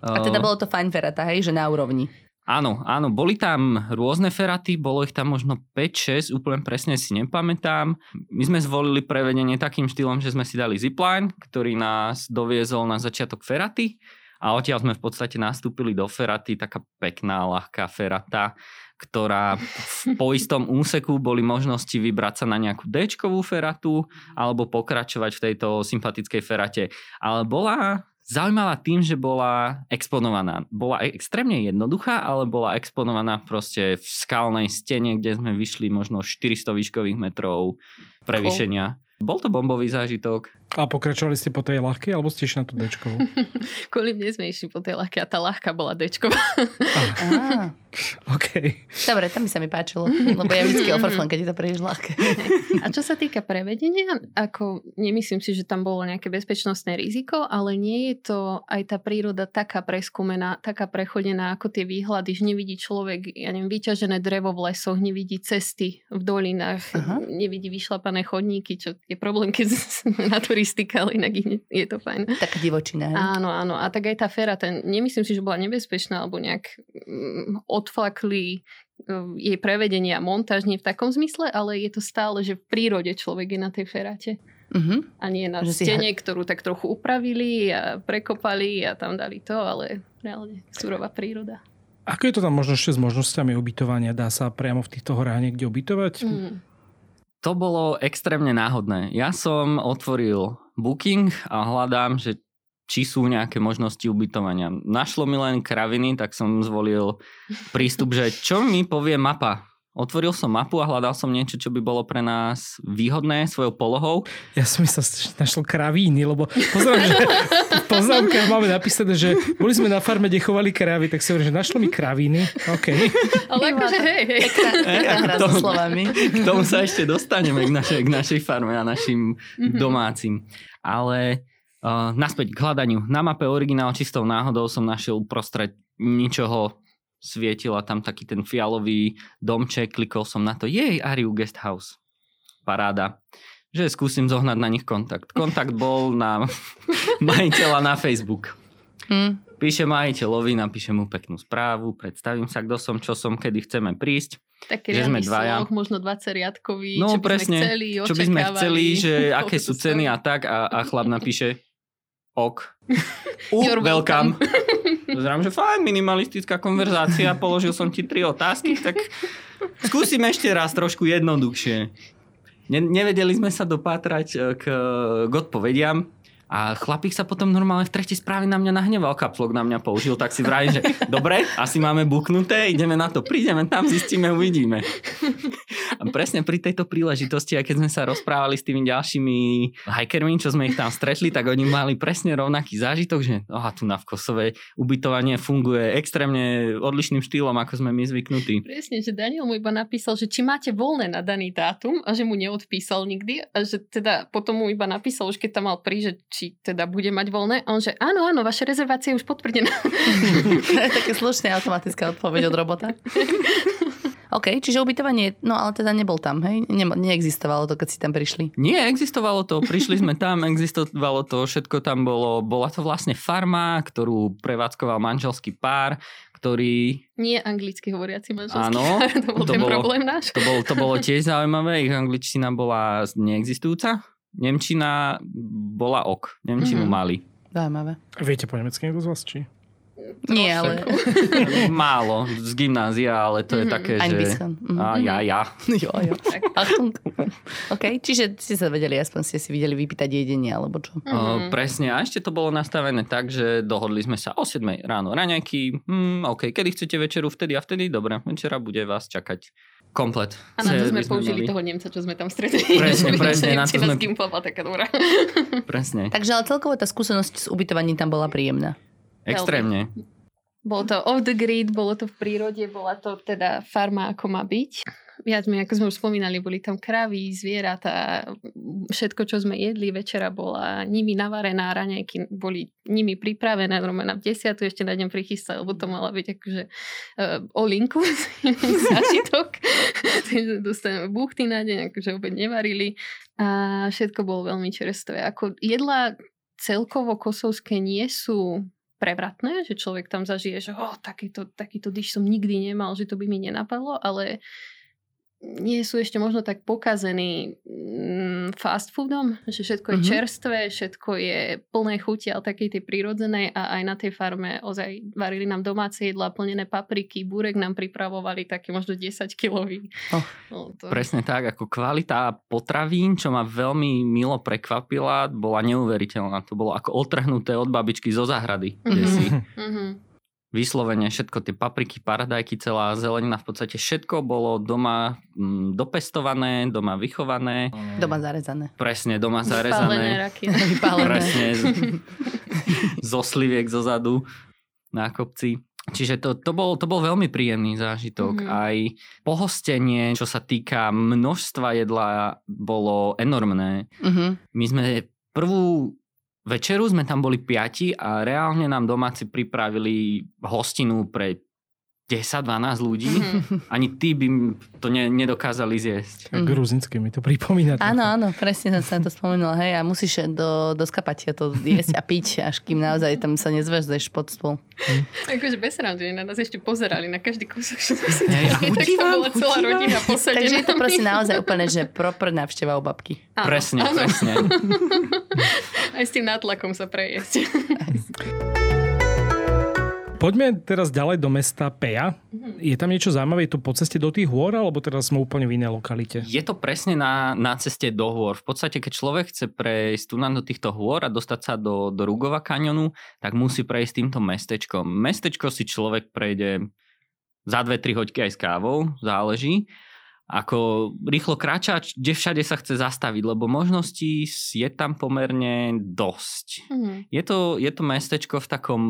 A teda bolo to fajn ferata, hej, že na úrovni. Áno, áno, boli tam rôzne feraty, bolo ich tam možno 5-6, úplne presne si nepamätám. My sme zvolili prevedenie takým štýlom, že sme si dali zipline, ktorý nás doviezol na začiatok feraty a odtiaľ sme v podstate nastúpili do feraty, taká pekná, ľahká ferata, ktorá v, po istom úseku boli možnosti vybrať sa na nejakú d feratu alebo pokračovať v tejto sympatickej ferate. Ale bola zaujímavá tým, že bola exponovaná. Bola extrémne jednoduchá, ale bola exponovaná proste v skalnej stene, kde sme vyšli možno 400 výškových metrov prevýšenia. Cool. Bol to bombový zážitok. A pokračovali ste po tej ľahkej, alebo ste išli na tú dečkovú? Kvôli mne sme išli po tej ľahkej a tá ľahká bola dečková. ah. OK. Dobre, tam by sa mi páčilo, lebo ja vždycky ofrflem, keď je to príliš ľahké. a čo sa týka prevedenia, ako nemyslím si, že tam bolo nejaké bezpečnostné riziko, ale nie je to aj tá príroda taká preskúmená, taká prechodená, ako tie výhľady, že nevidí človek, ja neviem, vyťažené drevo v lesoch, nevidí cesty v dolinách, Aha. nevidí vyšlapané chodníky, čo je problém, keď na to turistika, ale inak je to fajn. Taká divočina. Áno, áno. A tak aj tá fera, ten, nemyslím si, že bola nebezpečná, alebo nejak mm, odflakli mm, jej prevedenie a montáž nie v takom zmysle, ale je to stále, že v prírode človek je na tej ferate. Uh-huh. A nie na že stene, si... ktorú tak trochu upravili a prekopali a tam dali to, ale reálne surová príroda. Ako je to tam možno ešte s možnosťami ubytovania? Dá sa priamo v týchto horách niekde ubytovať? Mm to bolo extrémne náhodné. Ja som otvoril booking a hľadám, že či sú nejaké možnosti ubytovania. Našlo mi len kraviny, tak som zvolil prístup, že čo mi povie mapa Otvoril som mapu a hľadal som niečo, čo by bolo pre nás výhodné svojou polohou. Ja som sa našiel kravíny, lebo pozerám, že v poznámkach máme napísané, že boli sme na farme, kde chovali kravy, tak si hovorím, že našlo mi kravíny. OK. Ale akože hej, hej. Pekná so slovami. K tomu sa ešte dostaneme k našej, k našej farme a našim mm-hmm. domácim. Ale uh, naspäť k hľadaniu. Na mape originál čistou náhodou som našiel uprostred ničoho svietila tam taký ten fialový domček, klikol som na to, jej, Ariu Guest House. Paráda. Že skúsim zohnať na nich kontakt. Kontakt bol na majiteľa na Facebook. Hmm. Píše majiteľovi, napíšem mu peknú správu, predstavím sa, kto som, čo som, kedy chceme prísť. Taký že sme dvaja. Sloh, možno 20 riadkový, no, čo by presne, sme chceli, čo by sme chceli, že aké sú ceny a tak a, a chlap napíše ok. Uh, You're welcome. Pozerám, že fajn, minimalistická konverzácia, položil som ti tri otázky, tak skúsim ešte raz trošku jednoduchšie. Ne- nevedeli sme sa dopátrať e, k, k odpovediam a chlapík sa potom normálne v tretej správe na mňa nahneval, kapslok na mňa použil, tak si vrajím, že dobre, asi máme buknuté, ideme na to, prídeme tam, zistíme, uvidíme. A presne pri tejto príležitosti, aj keď sme sa rozprávali s tými ďalšími hikermi, čo sme ich tam stretli, tak oni mali presne rovnaký zážitok, že aha, tu na v Kosove ubytovanie funguje extrémne odlišným štýlom, ako sme my zvyknutí. Presne, že Daniel mu iba napísal, že či máte voľné na daný dátum a že mu neodpísal nikdy a že teda potom mu iba napísal, už keď tam mal či teda bude mať voľné a on že áno, áno, vaša rezervácia je už potvrdená. to je také slušné automatická odpoveď od robota. OK, čiže ubytovanie, no ale teda nebol tam, hej? Ne, neexistovalo to, keď si tam prišli. Nie, existovalo to, prišli sme tam, existovalo to, všetko tam bolo. Bola to vlastne farma, ktorú prevádzkoval manželský pár, ktorý... Nie anglicky hovoriaci manželský Áno, pár, to bol to ten bolo- problém náš. To bolo, to bolo tiež zaujímavé, ich angličtina bola neexistujúca. Nemčina bola ok, Nemčinu Mhm. mali. Zaujímavé. Viete po nemecky niekto z vás, či? Nie, ale... Málo, z gymnázia, ale to je Mhm. také, Ein že... bisschen. Mhm. A ja, ja. Jo, jo. Achtung. OK, čiže ste sa vedeli, aspoň ste si videli vypýtať jedenie, alebo čo? O, Mhm. presne, a ešte to bolo nastavené tak, že dohodli sme sa o 7 ráno raňajky, hm, OK, kedy chcete večeru, vtedy a vtedy, dobre, večera bude vás čakať komplet. A na to sme použili mali. toho Nemca, čo sme tam stretli. Presne, presne, na to sme- taká dobrá. Presne, Takže ale celkovo tá skúsenosť s ubytovaním tam bola príjemná. extrémne. Bolo to off the grid, bolo to v prírode, bola to teda farma ako má byť. Viac mi, ako sme už spomínali, boli tam kravy, zvieratá, všetko, čo sme jedli, večera bola nimi navarená, raňajky boli nimi pripravené, normálne na desiatu ešte na deň prichystal, lebo to mala byť akože uh, olinku. Takže dostaneme buchty na deň, akože opäť nevarili a všetko bolo veľmi čerstvé. Ako jedla celkovo kosovské nie sú prevratné, že človek tam zažije, že oh, takýto, takýto dyš som nikdy nemal, že to by mi nenapadlo, ale nie sú ešte možno tak pokazení mm, fast foodom, že všetko je Mhm. čerstvé, všetko je plné chuti, ale takej tej prírodzenej a aj na tej farme ozaj varili nám domáce jedlá, plnené papriky, búrek nám pripravovali taký možno 10 kilový. Oh. No, to... Presne tak, ako kvalita potravín, čo ma veľmi milo prekvapila, bola neuveriteľná. To bolo ako otrhnuté od babičky zo záhrady. kde si Mhm. Vyslovene všetko, tie papriky, paradajky, celá zelenina, v podstate všetko bolo doma mm, dopestované, doma vychované, Doma zarezané. presne doma Vypálené zarezané, raky. Vypálené. presne z- zo sliviek zo zadu na kopci. Čiže to, to, bol, to bol veľmi príjemný zážitok. Mhm. Aj pohostenie, čo sa týka množstva jedla, bolo enormné. Mhm. My sme prvú večeru sme tam boli piati a reálne nám domáci pripravili hostinu pre 10-12 ľudí. Mhm. Ani tí by to ne, nedokázali zjesť. Mhm. Gruzinské mi to pripomína. Áno, áno, presne som sa na to spomenula. Hej, a musíš do, do skapatia to jesť a piť, až kým naozaj tam sa nezveždeš pod stôl. Akože bez randy, na nás ešte pozerali na každý kúsok, Hej, a chutí to vám, bola celá rodina posadená. Takže je to proste naozaj úplne, že proper návšteva u babky. Áno, Presne, áno. presne. Aj s tým nátlakom sa prejesť. Poďme teraz ďalej do mesta Peja. Mhm. Je tam niečo zaujímavé? Je to po ceste do tých hôr, alebo teraz sme úplne v inej lokalite? Je to presne na, na ceste do hôr. V podstate, keď človek chce prejsť tu na do týchto hôr a dostať sa do, do Rugova kanionu, tak musí prejsť týmto mestečkom. Mestečko si človek prejde za 2-3 hoďky aj s kávou, záleží. Ako rýchlo kráča, kde všade sa chce zastaviť, lebo možností je tam pomerne dosť. Mhm. Je to, je to mestečko v takom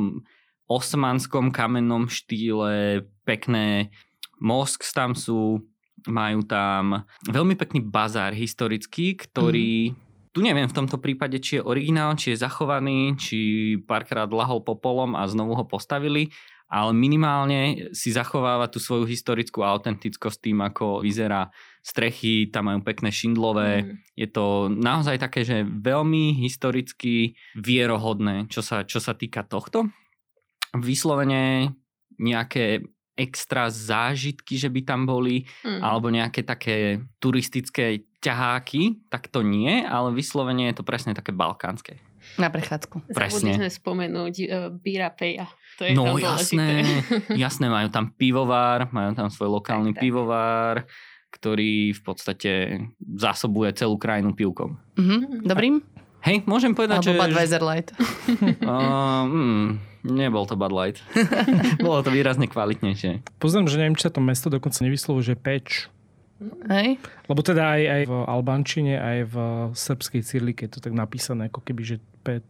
osmanskom kamennom štýle, pekné mosk tam sú, majú tam veľmi pekný bazár historický, ktorý tu neviem v tomto prípade, či je originál, či je zachovaný, či párkrát lahol popolom a znovu ho postavili, ale minimálne si zachováva tú svoju historickú autentickosť tým, ako vyzerá strechy, tam majú pekné šindlové, Mhm. je to naozaj také, že veľmi historicky vierohodné, čo sa, čo sa týka tohto. Vyslovene nejaké extra zážitky, že by tam boli, Mhm. alebo nejaké také turistické ťaháky, tak to nie, ale vyslovene je to presne také balkánske. Na prechádzku. Presne. Zabudli sme spomenúť uh, Bira Peja. To je No tam jasné, jasné, majú tam pivovár, majú tam svoj lokálny Tak, tak. pivovár, ktorý v podstate zásobuje celú krajinu pivkom. Mhm. Dobrým? Hej, môžem povedať, Alebo že... Budweiser Light. Uh, mm, nebol to Bud Light. Bolo to výrazne kvalitnejšie. Poznám, že neviem, či sa to mesto dokonca nevyslovuje, že peč. Hej? Lebo teda aj, aj v albánčine, aj v srbskej cyrlike je to tak napísané, ako keby, že pet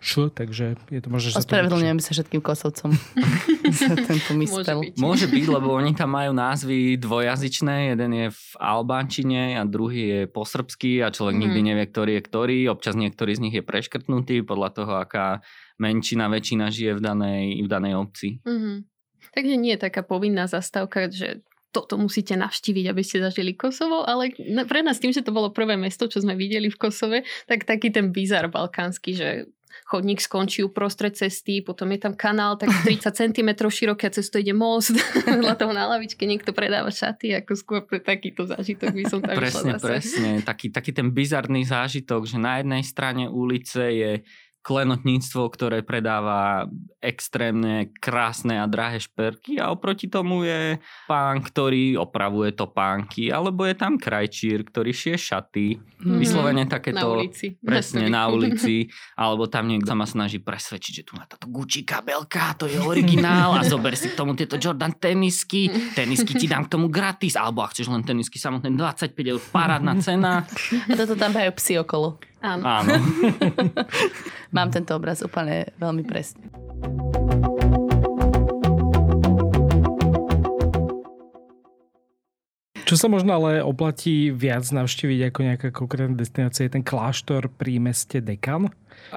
š, takže je to možno, že Ospravedlňujem sa všetkým kosovcom za tento Môže byť. Môže byť, lebo oni tam majú názvy dvojazyčné. Jeden je v albánčine a druhý je po srbsky a človek Mhm. nikdy nevie, ktorý je ktorý. Občas niektorý z nich je preškrtnutý podľa toho, aká menšina, väčšina žije v danej, v danej obci. Mhm. Takže nie je taká povinná zastávka, že toto musíte navštíviť, aby ste zažili Kosovo, ale pre nás tým, že to bolo prvé mesto, čo sme videli v Kosove, tak taký ten bizar balkánsky, že chodník skončí uprostred cesty, potom je tam kanál tak 30 cm široký a cez to ide most, vedľa toho na lavičke niekto predáva šaty, ako skôr pre takýto zážitok by som tam Presne, presne. Taký, taký ten bizarný zážitok, že na jednej strane ulice je klenotníctvo, ktoré predáva extrémne krásne a drahé šperky a oproti tomu je pán, ktorý opravuje topánky, alebo je tam krajčír, ktorý šije šaty. Mhm. Vyslovene Na takéto... ulici. Presne na ulici, alebo tam niekto sa ma snaží presvedčiť, že tu má táto Gucci kabelka, to je originál a zober si k tomu tieto Jordan tenisky, tenisky ti dám k tomu gratis, alebo ak chceš len tenisky samotné 25 eur, parádna cena. A toto tam majú psi okolo. Áno. Áno. Mám tento obraz úplne veľmi presne. Čo sa možno ale oplatí viac navštíviť ako nejaká konkrétna destinácia je ten kláštor pri meste Dekan.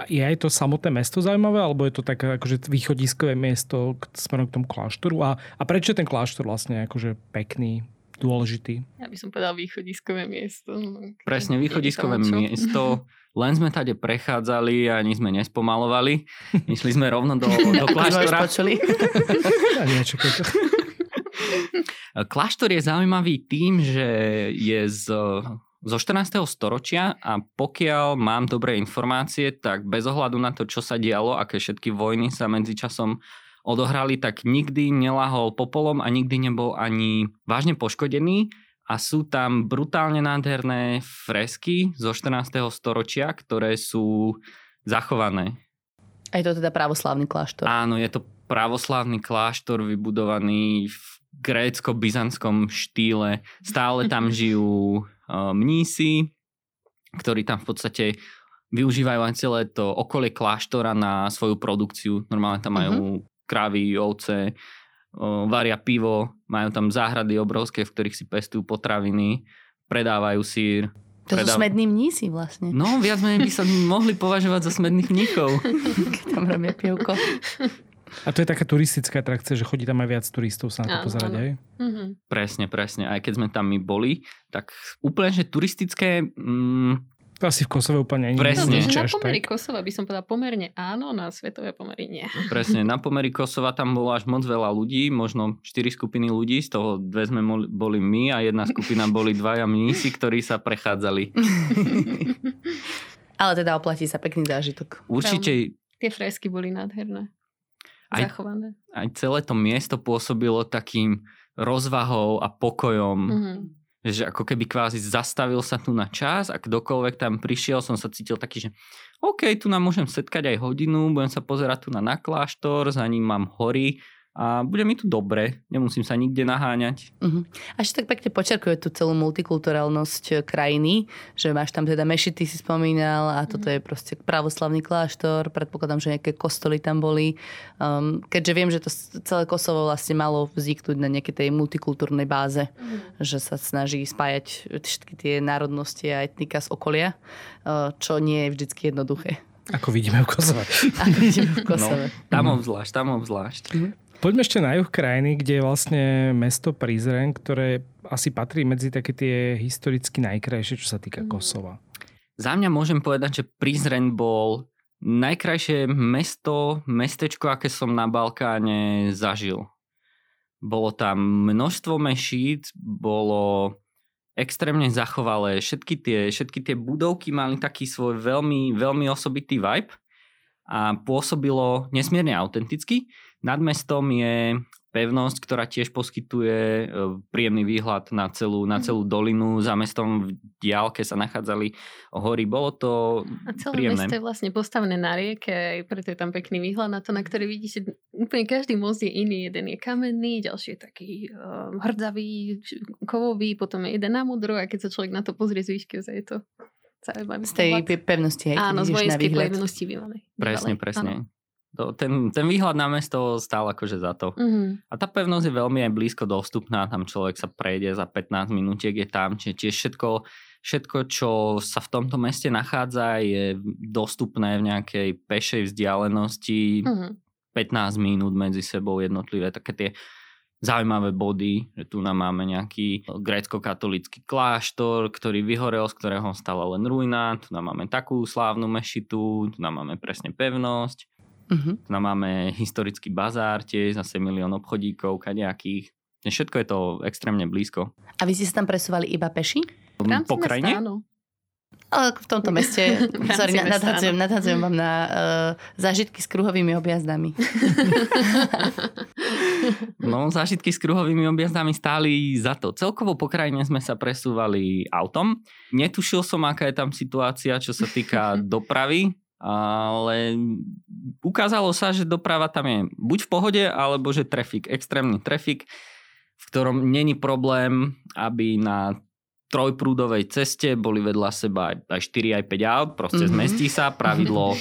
Je aj to samotné mesto zaujímavé, alebo je to také akože východiskové miesto k- smerom k tomu kláštoru? A, a prečo je ten kláštor vlastne akože pekný, dôležitý? Ja by som povedal východiskové miesto. Presne, Nie je východiskové miesto. Len sme tade prechádzali a ani sme nespomalovali. Išli sme rovno do, do kláštora. počuli. A niečo. Kláštor je zaujímavý tým, že je z, zo 14. storočia a pokiaľ mám dobré informácie, tak bez ohľadu na to, čo sa dialo, aké všetky vojny sa medzičasom odohrali, tak nikdy nelahol popolom a nikdy nebol ani vážne poškodený a sú tam brutálne nádherné fresky zo 14. storočia, ktoré sú zachované. A je to teda pravoslavný kláštor. Áno, je to pravoslávny kláštor vybudovaný v grécko-byzantskom štýle. Stále tam žijú uh, mnísi, ktorí tam v podstate využívajú aj celé to okolie kláštora na svoju produkciu. Normálne tam majú krávy, ovce, varia pivo, majú tam záhrady obrovské, v ktorých si pestujú potraviny, predávajú sír. To sú predáv- smední mnísi vlastne. No, viac menej by sa mohli považovať za smedných mníchov. Keď tam robia pivko. A to je taká turistická atrakcia, že chodí tam aj viac turistov sa na to pozerať, hej? Mhm. Presne, presne. Aj keď sme tam my boli, tak úplne, že turistické... Mm, To asi v Kosove úplne nie Presne. nie No, na pomery tak. Kosova by som povedala pomerne áno, na svetové pomery nie. presne, na pomery Kosova tam bolo až moc veľa ľudí, možno 4 skupiny ľudí, z toho dve sme boli my a jedna skupina boli dvaja mnísi, ktorí sa prechádzali. Ale teda oplatí sa pekný zážitok. Určite Tie fresky boli nádherné. Aj- Zachované. aj celé to miesto pôsobilo takým rozvahou a pokojom. Mhm. Že ako keby kvázi zastavil sa tu na čas a kdokoľvek tam prišiel, som sa cítil taký, že OK, tu nám môžem setkať aj hodinu, budem sa pozerať tu na, kláštor, za ním mám hory a bude mi tu dobre, nemusím sa nikde naháňať. Uh-huh. Až tak pekne počerkuje tú celú multikulturálnosť eh, krajiny, že máš tam teda mešity si spomínal a toto je proste pravoslavný kláštor, predpokladám, že nejaké kostoly tam boli. Um, keďže viem, že to celé Kosovo vlastne malo vzniknúť na nejakej tej multikultúrnej báze, že sa snaží spájať všetky tie národnosti a etnika z okolia, eh, čo nie je vždycky jednoduché. Ako vidíme v Kosove. Ako vidíme v Kosove. Tam obzvlášť, tam obzvlášť. Poďme ešte na juh krajiny, kde je vlastne mesto Prizren, ktoré asi patrí medzi také tie historicky najkrajšie, čo sa týka Mhm. Kosova. Za mňa môžem povedať, že Prizren bol najkrajšie mesto, mestečko, aké som na Balkáne zažil. Bolo tam množstvo mešít, bolo extrémne zachovalé. Všetky tie, všetky tie budovky mali taký svoj veľmi, veľmi osobitý vibe a pôsobilo nesmierne autenticky. Nad mestom je pevnosť, ktorá tiež poskytuje e, príjemný výhľad na celú, na mhm. celú dolinu. Za mestom v diálke sa nachádzali hory. Bolo to A celé príjemné. mesto je vlastne postavené na rieke, aj preto je tam pekný výhľad na to, na ktorý vidíte, úplne každý most je iný. Jeden je kamenný, ďalší je taký uh, hrdzavý, kovový, potom je jeden na modro a keď sa človek na to pozrie z výšky, je to zaujímavý. Z tej pevnosti, hej, Áno, z vojenskej pevnosti bývalej. Presne, presne. Áno. To, ten, ten výhľad na mesto stál akože za to. Mm-hmm. A tá pevnosť je veľmi aj blízko dostupná, tam človek sa prejde za 15 minútiek, je tam, čiže tiež všetko, všetko, čo sa v tomto meste nachádza, je dostupné v nejakej pešej vzdialenosti, Mm-hmm. 15 minút medzi sebou jednotlivé, také tie zaujímavé body, že tu nám máme nejaký grécko-katolický kláštor, ktorý vyhorel, z ktorého stala len ruina, tu nám máme takú slávnu mešitu, tu nám máme presne pevnosť, Uh-huh. máme historický bazár tiež, zase milión obchodíkov, kadejakých. Všetko je to extrémne blízko. A vy ste sa tam presúvali iba peši? V rámci po krajine? Ale v tomto meste, sorry, nadhadzujem, nadhadzujem vám na uh, zážitky s kruhovými objazdami. No, zážitky s kruhovými objazdami stáli za to. Celkovo po krajine sme sa presúvali autom. Netušil som, aká je tam situácia, čo sa týka dopravy, ale ukázalo sa, že doprava tam je buď v pohode, alebo že trafik, extrémny trafik, v ktorom není problém, aby na trojprúdovej ceste boli vedľa seba aj 4, aj 5 aut, proste Mhm. zmestí sa pravidlo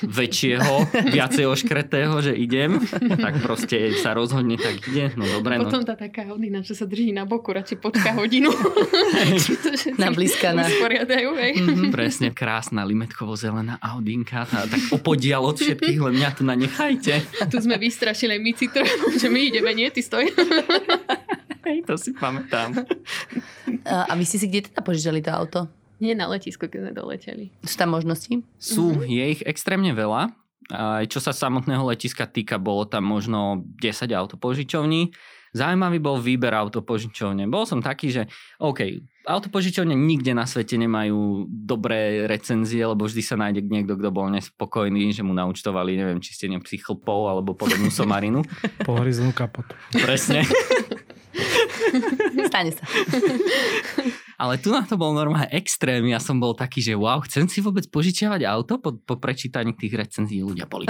väčšieho, viacej oškretého, že idem, tak proste sa rozhodne, tak ide, no dobre, no. Potom tá taká Audina, čo sa drží na boku, radšej počká hodinu. Na blízka, na-. Mhm. Presne krásna limetkovo-zelená Audinka, tá, tak opodial od všetkých, len mňa tu nanechajte. Tu sme vystrašili my Citroenom, že my ideme, nie, ty stoj. Hej, to si pamätám. A vy ste si kde teda požičali to auto? Nie na letisko, keď sme doleteli. Sú tam možnosti? Sú, je ich extrémne veľa. Aj čo sa samotného letiska týka, bolo tam možno 10 autopožičovní. Zaujímavý bol výber autopožičovne. Bol som taký, že OK, autopožičovne nikde na svete nemajú dobré recenzie, lebo vždy sa nájde niekto, kto bol nespokojný, že mu naučtovali, neviem, čistenie psychlpov alebo podobnú somarinu. Pohryznú kapotu. Presne. Stane sa. Ale tu na to bol normálne extrém. Ja som bol taký, že wow, chcem si vôbec požičiavať auto po, po prečítaní tých recenzií. Ľudia boli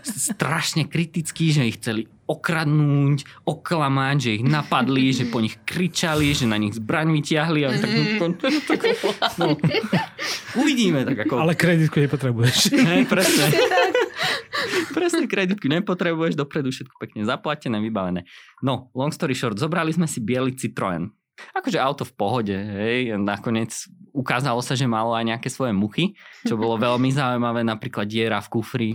strašne kritickí, že ich chceli okradnúť, oklamať, že ich napadli, že po nich kričali, že na nich zbraň vyťahli. A tak, tak, no, uvidíme tak ako... Ale kreditku nepotrebuješ. Hej, presne. presne kreditku nepotrebuješ, dopredu všetko pekne zaplatené, vybavené. No, long story short, zobrali sme si biely Citroen. Akože auto v pohode, hej. Nakoniec ukázalo sa, že malo aj nejaké svoje muchy, čo bolo veľmi zaujímavé, napríklad diera v kufri.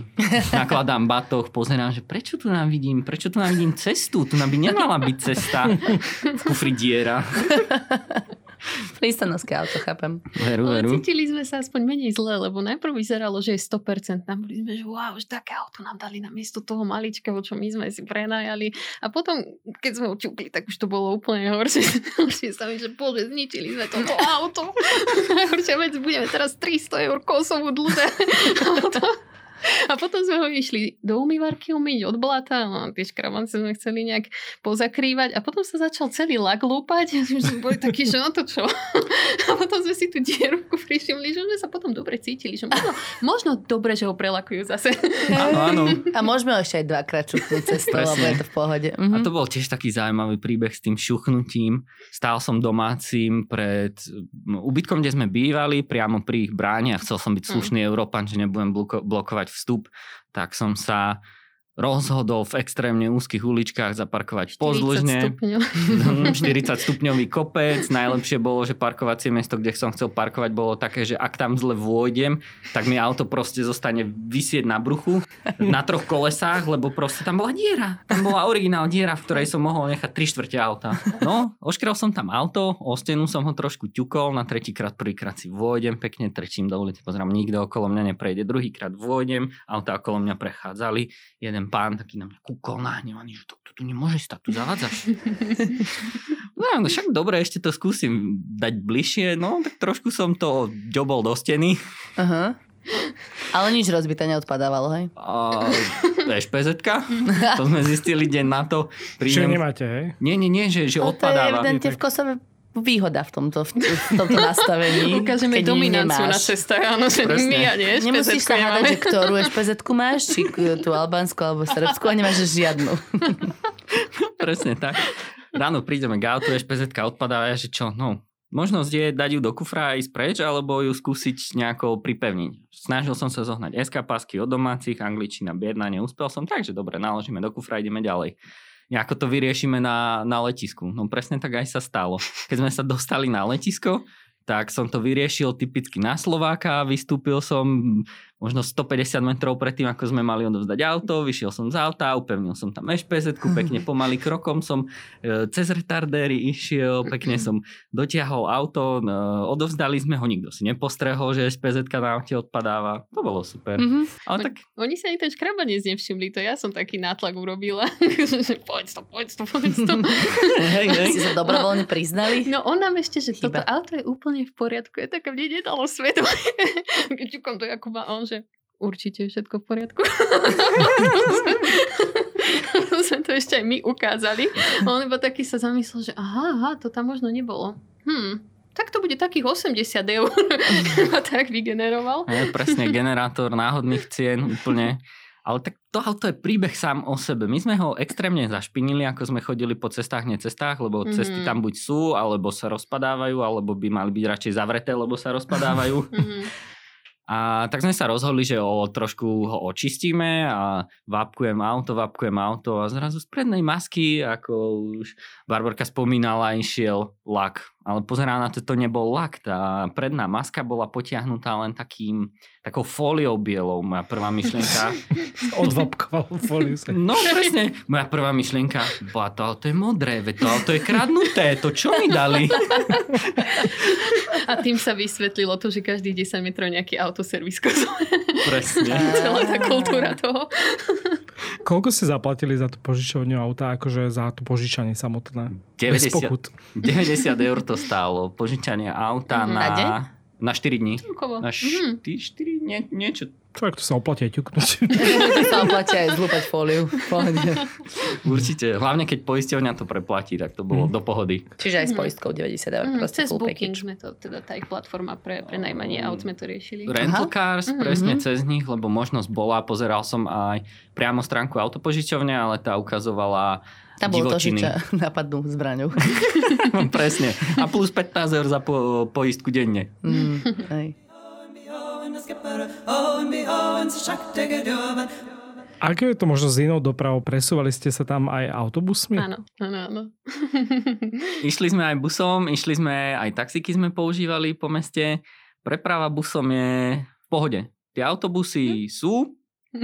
Nakladám batoh, pozerám, že prečo tu nám vidím, prečo tu nám vidím cestu, tu nám by nemala byť cesta. V kufri diera. Prístanovské auto, chápem. Veru, Ale veru. cítili sme sa aspoň menej zle, lebo najprv vyzeralo, že je 100%. Tam boli sme, že wow, že také auto nám dali na miesto toho maličkého, čo my sme si prenajali. A potom, keď sme očukli, tak už to bolo úplne horšie. Horšie sa mi, že bože, zničili sme toto auto. Najhoršia vec, budeme teraz 300 eur kosovú dlhé auto. A potom sme ho išli do umývarky umyť od blata, no, tie škrabance sme chceli nejak pozakrývať a potom sa začal celý lag lúpať a sme boli takí, že no to čo. A potom sme si tú dieru všimli, že sme sa potom dobre cítili, že možno, možno dobre, že ho prelakujú zase. Áno, áno. A môžeme ešte aj dvakrát čuknúť cestou, Presne. lebo je to v pohode. A Mhm. to bol tiež taký zaujímavý príbeh s tým šuchnutím. Stál som domácim pred no, ubytkom, kde sme bývali, priamo pri ich bráne a chcel som byť slušný Európan, že nebudem bloko- blokovať vstup, tak som sa rozhodol v extrémne úzkých uličkách zaparkovať 40 pozdĺžne. stupňov. 40 stupňový kopec. Najlepšie bolo, že parkovacie miesto, kde som chcel parkovať, bolo také, že ak tam zle vôjdem, tak mi auto proste zostane vysieť na bruchu na troch kolesách, lebo proste tam bola diera. Tam bola originál diera, v ktorej som mohol nechať 3 štvrte auta. No, oškrel som tam auto, o stenu som ho trošku ťukol, na tretíkrát, prvýkrát si vôjdem pekne, trečím do ulice, pozerám, nikto okolo mňa neprejde, druhýkrát vôjdem, auta okolo mňa prechádzali, jeden pán taký na mňa kúkol nahnevaný, že to, to tu nemôže stať, tu zavádzaš. No, no však dobre, ešte to skúsim dať bližšie. No, tak trošku som to ďobol do steny. Aha. Ale nič rozbité neodpadávalo, hej? A špz to sme zistili deň na to. Čiže nemáte, hej? Nie, nie, nie, že, že No, to je odpadáva. evidentne v Kosove výhoda v tomto, v, v tomto nastavení. Ukážeme dominanciu na cestách, áno, že Presne. my a nie, Nemusíš sa hádať, že ktorú špz máš, či tú albánsku alebo srbskú a nemáš žiadnu. Presne tak. Ráno prídeme k autu, špz odpadá a ja, že čo, no, možnosť je dať ju do kufra a ísť preč, alebo ju skúsiť nejako pripevniť. Snažil som sa zohnať SK pásky od domácich, angličtina biedna, neúspel som, takže dobre, naložíme do kufra ideme ďalej. Nejako to vyriešime na, na letisku. No presne tak aj sa stalo. Keď sme sa dostali na letisko, tak som to vyriešil typicky na Slováka, vystúpil som možno 150 metrov predtým, ako sme mali odovzdať auto, vyšiel som z auta, upevnil som tam špz pekne pomaly krokom som e, cez retardéry išiel, pekne som dotiahol auto, e, odovzdali sme ho, nikto si nepostrehol, že špz na aute odpadáva. To bolo super. Mhm. Ale tak Oni sa ani ten škrabanec nevšimli, to ja som taký nátlak urobila. poď to, poď to, poď to. hej, hej. Si sa dobrovoľne priznali. No on nám ešte, že Chyba. toto auto je úplne v poriadku. Je taká, mne nedalo svetlo. Keď čukám to Jakuba, a on že určite je všetko v poriadku. sme to ešte aj my ukázali. On iba taký sa zamyslel, že aha, aha, to tam možno nebolo. Hm, tak to bude takých 80 eur. a tak vygeneroval. Je presne generátor náhodných cien úplne. Ale tak to auto je príbeh sám o sebe. My sme ho extrémne zašpinili, ako sme chodili po cestách, necestách, lebo Mhm. cesty tam buď sú, alebo sa rozpadávajú, alebo by mali byť radšej zavreté, lebo sa rozpadávajú. Mhm. A tak sme sa rozhodli, že o, trošku ho očistíme a vápkujem auto, vápkujem auto a zrazu z prednej masky, ako už Barborka spomínala, išiel lak. Ale pozerám na to, to nebol lak. Tá predná maska bola potiahnutá len takým, takou fóliou bielou. Moja prvá myšlienka. Odvapkoval fóliu sa. No presne, moja prvá myšlienka bola to auto je modré, veď to auto je kradnuté, to čo mi dali? A tým sa vysvetlilo to, že každý 10 metrov nejaký autoservis kozuje. Presne. Celá tá kultúra toho. Koľko ste zaplatili za tú požičovňu auta, akože za to požičanie samotné? Bez 90, pokut. 90 eur to stálo. Požičanie auta na, Na deň? na 4 dní. Na Mhm. 4, 4 nie, niečo. Tak to sa oplatí aj ťuknúť. sa oplatí aj zlúpať fóliu. Určite. Hlavne keď poisťovňa to preplatí, tak to bolo Mhm. do pohody. Čiže aj s Mhm. poistkou 90 eur. Mm, cez Booking sme to, teda tá ich platforma pre, pre najmanie aut sme to riešili. Rental cars, Mhm. presne Mhm. cez nich, lebo možnosť bola, pozeral som aj priamo stránku autopožičovne, ale tá ukazovala Tam bolo to, že ťa napadnú zbraňou. presne. A plus 15 eur za po, poistku denne. Mm. Aké je to možno s inou dopravou? Presúvali ste sa tam aj autobusmi? Áno, áno, áno. Išli sme aj busom, išli sme aj taxíky sme používali po meste. Preprava busom je v pohode. Tie autobusy sú,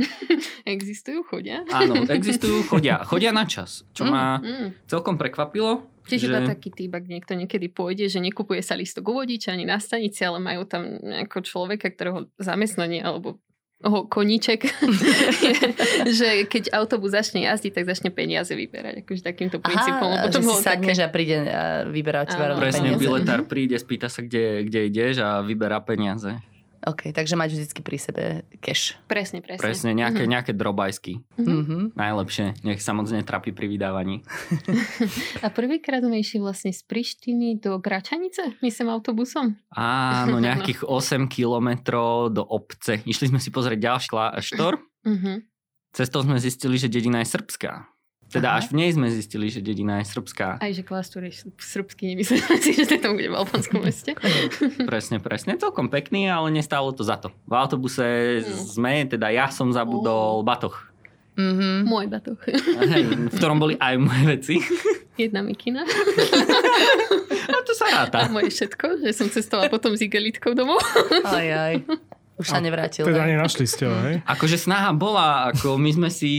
Existujú, chodia. áno, existujú, chodia. Chodia na čas, čo ma Mm. celkom prekvapilo. Čiže že... iba taký typ, ak niekto niekedy pôjde, že nekupuje sa listok u vodiča ani na stanici, ale majú tam nejakého človeka, ktorého zamestnanie alebo ho koníček, že keď autobus začne jazdiť, tak začne peniaze vyberať. Akože takýmto princípom. Aha, lebo že si sadneš a príde a vyberá od teba Áno, rovno Presne, peniaze. biletár príde, spýta sa, kde, kde ideš a vyberá peniaze. OK, takže máš vždy pri sebe cash. Presne, presne. Presne, nejaké, Mhm. nejaké drobajsky. Mhm. Mhm. Najlepšie. Nech sa moc netrapí pri vydávaní. A prvýkrát sme išli vlastne z Prištiny do Gračanice, myslím autobusom. Áno, nejakých 8 kilometrov do obce. Išli sme si pozrieť ďalší kláštor. Uh-huh. Cestou sme zistili, že dedina je srbská. Teda Aha. až v nej sme zistili, že dedina je srbská. Aj že kláštor je srbský, nemyslím si, že to tam bude v albánskom meste. Presne, presne. Celkom pekný, ale nestálo to za to. V autobuse Mm. sme, teda ja som zabudol batoh. Mhm. Môj batoh. Hej, v ktorom boli aj moje veci. Jedna mikina. A to sa A ráta. moje všetko, že som cestovala potom s igelitkou domov. Aj, aj. Už sa nevrátil. Teda ne? nenašli ste ho, hej? Akože snaha bola, ako my sme si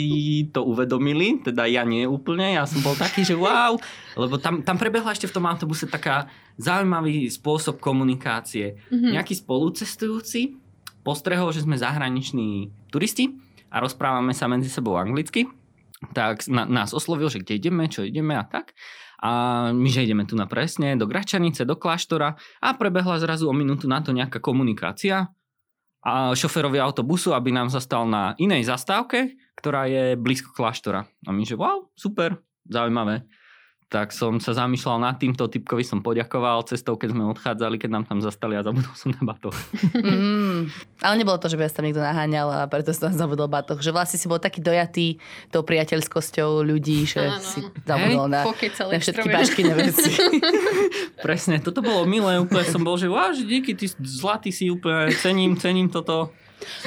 to uvedomili, teda ja nie úplne, ja som bol taký, že wow, lebo tam, tam prebehla ešte v tom autobuse taká zaujímavý spôsob komunikácie. Mhm. Nejaký spolucestujúci postrehol, že sme zahraniční turisti a rozprávame sa medzi sebou anglicky, tak na, nás oslovil, že kde ideme, čo ideme a tak. A my, že ideme tu na presne, do Gračanice, do kláštora a prebehla zrazu o minútu na to nejaká komunikácia šoferovi autobusu, aby nám zastal na inej zastávke, ktorá je blízko kláštora. A my, že wow, super, zaujímavé tak som sa zamýšľal nad týmto typkovi, som poďakoval cestou, keď sme odchádzali, keď nám tam zastali a zabudol som na batoh. Mm, ale nebolo to, že by sa tam niekto naháňal a preto som zabudol batoh. Že vlastne si bol taký dojatý tou priateľskosťou ľudí, že Áno. si zabudol na, Pokecali na všetky bašky veci. Presne, toto bolo milé, úplne som bol, že wow, že díky, ty zlatý si úplne, cením, cením toto.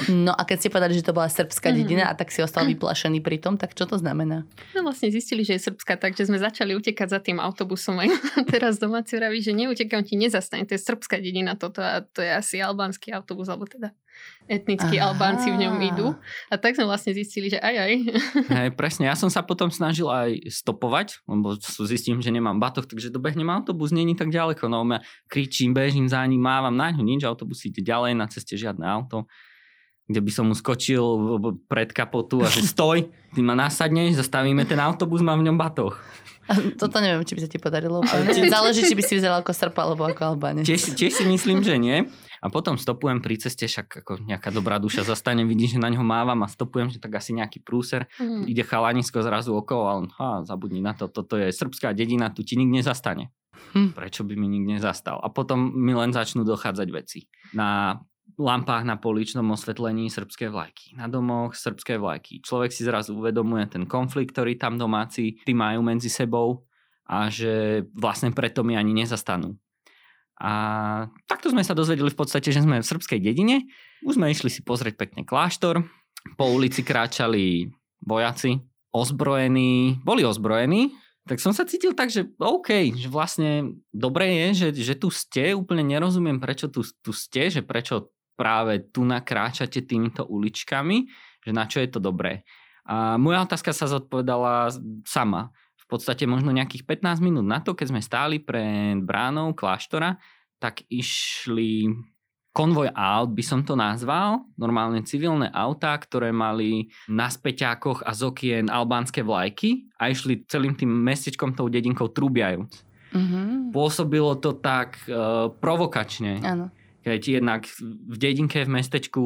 No a keď ste povedali, že to bola srbská Mhm. dedina a tak si ostal vyplašený pri tom, tak čo to znamená? No vlastne zistili, že je srbská, takže sme začali utekať za tým autobusom. Aj teraz domáci vraví, že neutekám ti nezastane, to je srbská dedina toto a to je asi albánsky autobus, alebo teda etnickí Aha. Albánci v ňom idú. A tak sme vlastne zistili, že aj aj. Hej, presne, ja som sa potom snažil aj stopovať, lebo zistím, že nemám batoh, takže dobehnem autobus, není tak ďaleko. No ja kričím, bežím za ním, mávam na ňu, nič, autobus ide ďalej, na ceste žiadne auto kde by som mu skočil pred kapotu a že stoj, ty ma nasadneš, zastavíme ten autobus, mám v ňom batoh. Toto neviem, či by sa ti podarilo. úplne. Záleží, či by si vyzeral ako Srb alebo ako Albánec. Tiež, tiež si myslím, že nie. A potom stopujem pri ceste, však ako nejaká dobrá duša zastane, vidí, že na ňo mávam a stopujem, že tak asi nejaký prúser. Mhm. Ide chalanisko zrazu okolo a on, ha, zabudni na to, toto je srbská dedina, tu ti nik nezastane. Hm. Prečo by mi nik nezastal? A potom mi len začnú dochádzať veci. Na lampách na poličnom osvetlení srbské vlajky. Na domoch srbské vlajky. Človek si zrazu uvedomuje ten konflikt, ktorý tam domáci tí majú medzi sebou a že vlastne preto mi ani nezastanú. A takto sme sa dozvedeli v podstate, že sme v srbskej dedine. Už sme išli si pozrieť pekne kláštor. Po ulici kráčali vojaci, ozbrojení, boli ozbrojení, tak som sa cítil tak, že OK, že vlastne dobre je, že, že tu ste, úplne nerozumiem, prečo tu, tu ste, že prečo práve tu nakráčate týmito uličkami, že na čo je to dobré. A moja otázka sa zodpovedala sama. V podstate možno nejakých 15 minút na to, keď sme stáli pred bránou kláštora, tak išli konvoj aut, by som to nazval, normálne civilné autá, ktoré mali na späťákoch a z okien albánske vlajky a išli celým tým mestečkom, tou dedinkou trúbiajúc. Mhm. Pôsobilo to tak uh, provokačne, Áno. Keď jednak v dedinke, v mestečku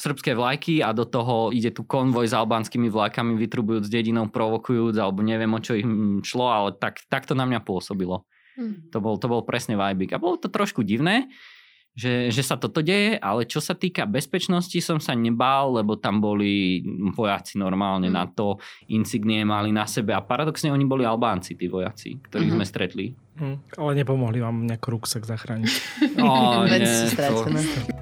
srbské vlajky a do toho ide tu konvoj s albánskymi vlajkami, vytrubujúc dedinou, provokujúc, alebo neviem, o čo im šlo, ale tak, tak to na mňa pôsobilo. Mhm. To bol, to bol presne vibik. A bolo to trošku divné, že, že sa toto deje, ale čo sa týka bezpečnosti som sa nebál, lebo tam boli vojaci normálne Mm. na to, insignie mali na sebe a paradoxne oni boli Albánci, tí vojaci, ktorých Mhm. sme stretli. Hm, ale nepomohli vám nejak ruksak zachrániť. Veci nie, to-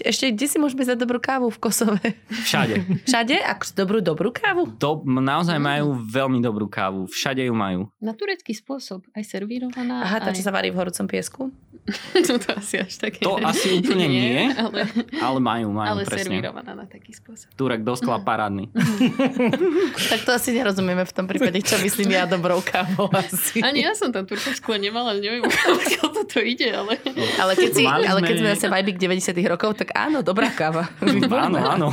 Ešte, kde si môžeme za dobrú kávu v Kosove? Všade. Všade? Ako dobrú, dobrú kávu? Do, naozaj majú veľmi dobrú kávu. Všade ju majú. Na turecký spôsob, aj servírovaná. Aha, tá, aj... čo sa varí v horúcom piesku? to, to asi až také. To asi úplne nie, ale, Ale majú, majú ale presne. servírovaná na taký spôsob. Turek do skla parádny. Tak to asi nerozumieme v tom prípade, čo myslím ja dobrou kávou asi. Ani ja som tam turkovskú nemala, ale neviem, odkiaľ toto ide, ale... Ale keď, si, ale keď sme- zase vibik 90 rokov, tak áno, dobrá káva. Áno, áno.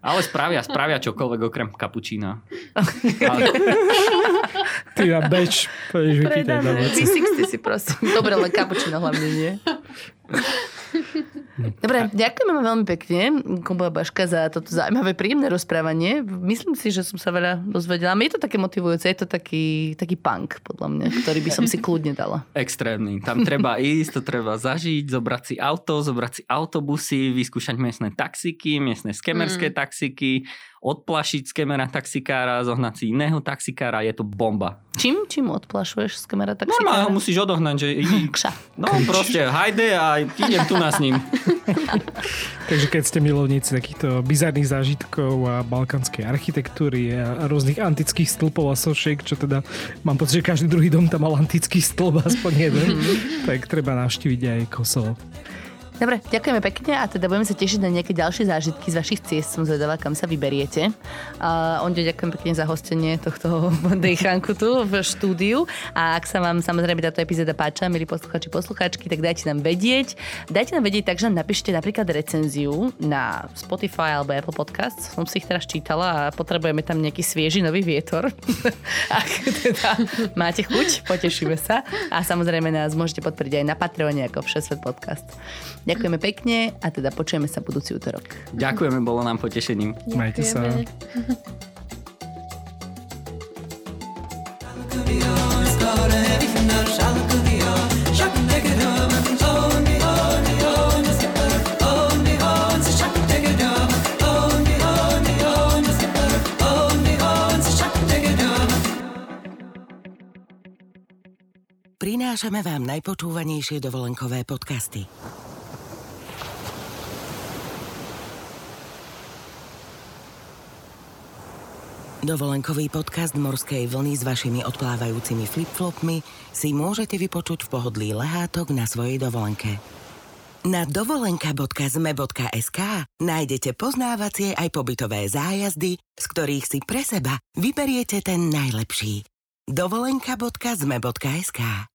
Ale spravia, spravia čokoľvek okrem kapučína. Ale, Ty a beč, pôjdeš vypýtať na Predané. vec. V60 si prosím. Dobre, len kapučino hlavne nie. Dobre, ďakujeme veľmi pekne, Kuba Baška, za toto zaujímavé, príjemné rozprávanie. Myslím si, že som sa veľa dozvedela. Je to také motivujúce, je to taký, taký punk, podľa mňa, ktorý by som si kľudne dala. extrémny. Tam treba ísť, to treba zažiť, zobrať si auto, zobrať si autobusy, vyskúšať miestne taxiky, miestne skemerské Mm. taxiky, odplašiť skemera taxikára, zohnať si iného taxikára, je to bomba. Čím, čím odplašuješ z kamera tak Normálne ho musíš odohnať, že Kša. no proste hajde a idem tu na s ním. Takže keď ste milovníci takýchto bizarných zážitkov a balkánskej architektúry a rôznych antických stĺpov a sošiek, čo teda mám pocit, že každý druhý dom tam mal antický stĺp, aspoň jeden, tak treba navštíviť aj Kosovo. Dobre, ďakujeme pekne a teda budeme sa tešiť na nejaké ďalšie zážitky z vašich ciest. Som zvedavá, kam sa vyberiete. Uh, Onde, ďakujem pekne za hostenie tohto dejchanku tu v štúdiu. A ak sa vám samozrejme táto epizóda páča, milí posluchači, posluchačky, tak dajte nám vedieť. Dajte nám vedieť tak, že nám napíšte napríklad recenziu na Spotify alebo Apple Podcast. Som si ich teraz čítala a potrebujeme tam nejaký svieži nový vietor. ak teda máte chuť, potešíme sa. A samozrejme nás môžete podporiť aj na Patreone ako Všesvet podcast. Ďakujeme pekne a teda počujeme sa budúci útorok. Ďakujeme, bolo nám potešením. Majte sa. Prinášame vám najpočúvanejšie dovolenkové podcasty. Dovolenkový podcast Morskej vlny s vašimi odplávajúcimi flipflopmi si môžete vypočuť v pohodlí lehátok na svojej dovolenke. Na dovolenka.zme.sk nájdete poznávacie aj pobytové zájazdy, z ktorých si pre seba vyberiete ten najlepší. dovolenka.zme.sk